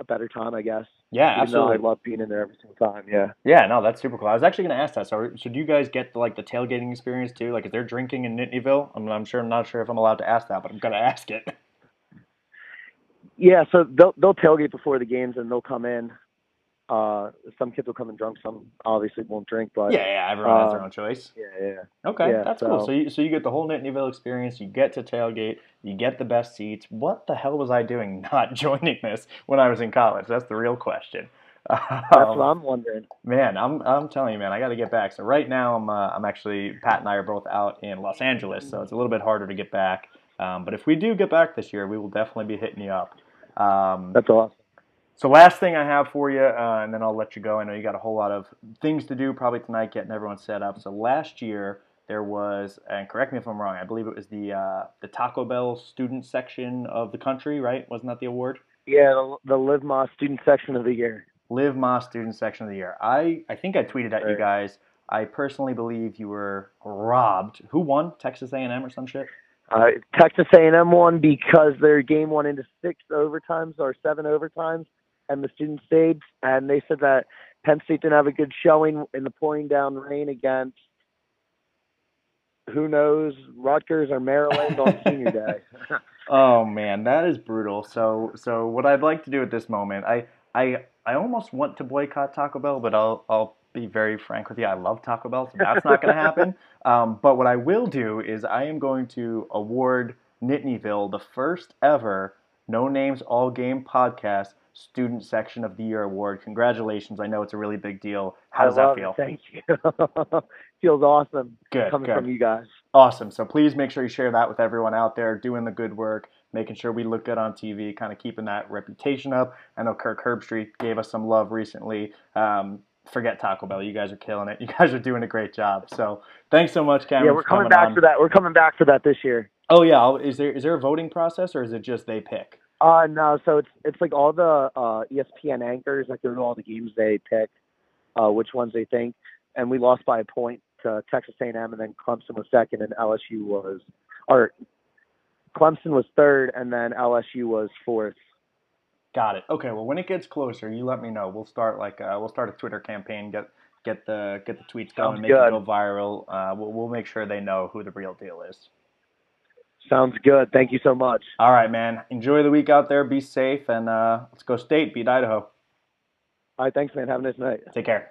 a better time, I guess. Yeah, Even absolutely. I love being in there every single time. Yeah. Yeah, no, that's super cool. I was actually going to ask that. So, so do you guys get like the tailgating experience too? Like, is there drinking in Nittanyville? I'm, I'm sure I'm not sure if I'm allowed to ask that, but I'm going to ask it. Yeah, so they'll they'll tailgate before the games and they'll come in. Uh, some kids will come in drunk. Some obviously won't drink, but Yeah, yeah, everyone has their Uh, own choice. yeah, yeah. Okay, yeah, that's cool. so- So you, so you get the whole Nittanyville experience. You get to tailgate. You get the best seats. What the hell was I doing not joining this when I was in college? That's the real question. That's Um, what I'm wondering. Man, I'm I'm telling you, man, I got to get back. So right now, I'm uh, I'm actually Pat and I are both out in Los Angeles, so it's a little bit harder to get back. Um, but if we do get back this year, we will definitely be hitting you up. Um, That's awesome. so last thing I have for you, uh, and then I'll let you go. I know you got a whole lot of things to do probably tonight, getting everyone set up. So last year there was, and correct me if I'm wrong, I believe it was the uh, the Taco Bell student section of the country, right? Wasn't that the award? Yeah, the, the Live Más student section of the year. Live Más Student Section of the Year. I, I think I tweeted at you guys. I personally believe you were robbed. Who won? Texas A&M or some shit? Uh, Texas A&M won because their game went into six overtimes or seven overtimes, and the students stayed. And they said that Penn State didn't have a good showing in the pouring down rain against who knows Rutgers or Maryland on Senior Day. Oh man, that is brutal. So so what I'd like to do at this moment, I I I almost want to boycott Taco Bell, but I'll I'll be very frank with you. I love Taco Bell, so that's not going to happen. Um, but what I will do is I am going to award Nittanyville the first ever No Names All Game podcast student section of the year award. Congratulations! I know it's a really big deal. How does that feel? It. Thank you. Feels awesome Good, coming good. from you guys. Awesome. So please make sure you share that with everyone out there doing the good work, making sure we look good on TV, kind of keeping that reputation up. I know Kirk Herbstreit gave us some love recently. Um, forget Taco Bell. You guys are killing it. You guys are doing a great job. So thanks so much, Cameron. yeah, we're coming coming back on. for that. We're coming back for that this year. Oh yeah. Is there is there a voting process or is it just they pick? Uh no, so it's it's like all the uh ESPN anchors like to all the games they pick uh which ones they think. And we lost by a point to Texas A and M and then Clemson was second and LSU was or Clemson was third and then LSU was fourth. Got it. Okay. Well, when it gets closer, you let me know. We'll start like uh, we'll start a Twitter campaign. Get get the get the tweets going, Sounds make it go viral. Uh, we'll we'll make sure they know who the real deal is. Sounds good. Thank you so much. All right, man. Enjoy the week out there. Be safe, and uh, let's go state. Beat Idaho. All right, thanks man. Have a nice night. Take care.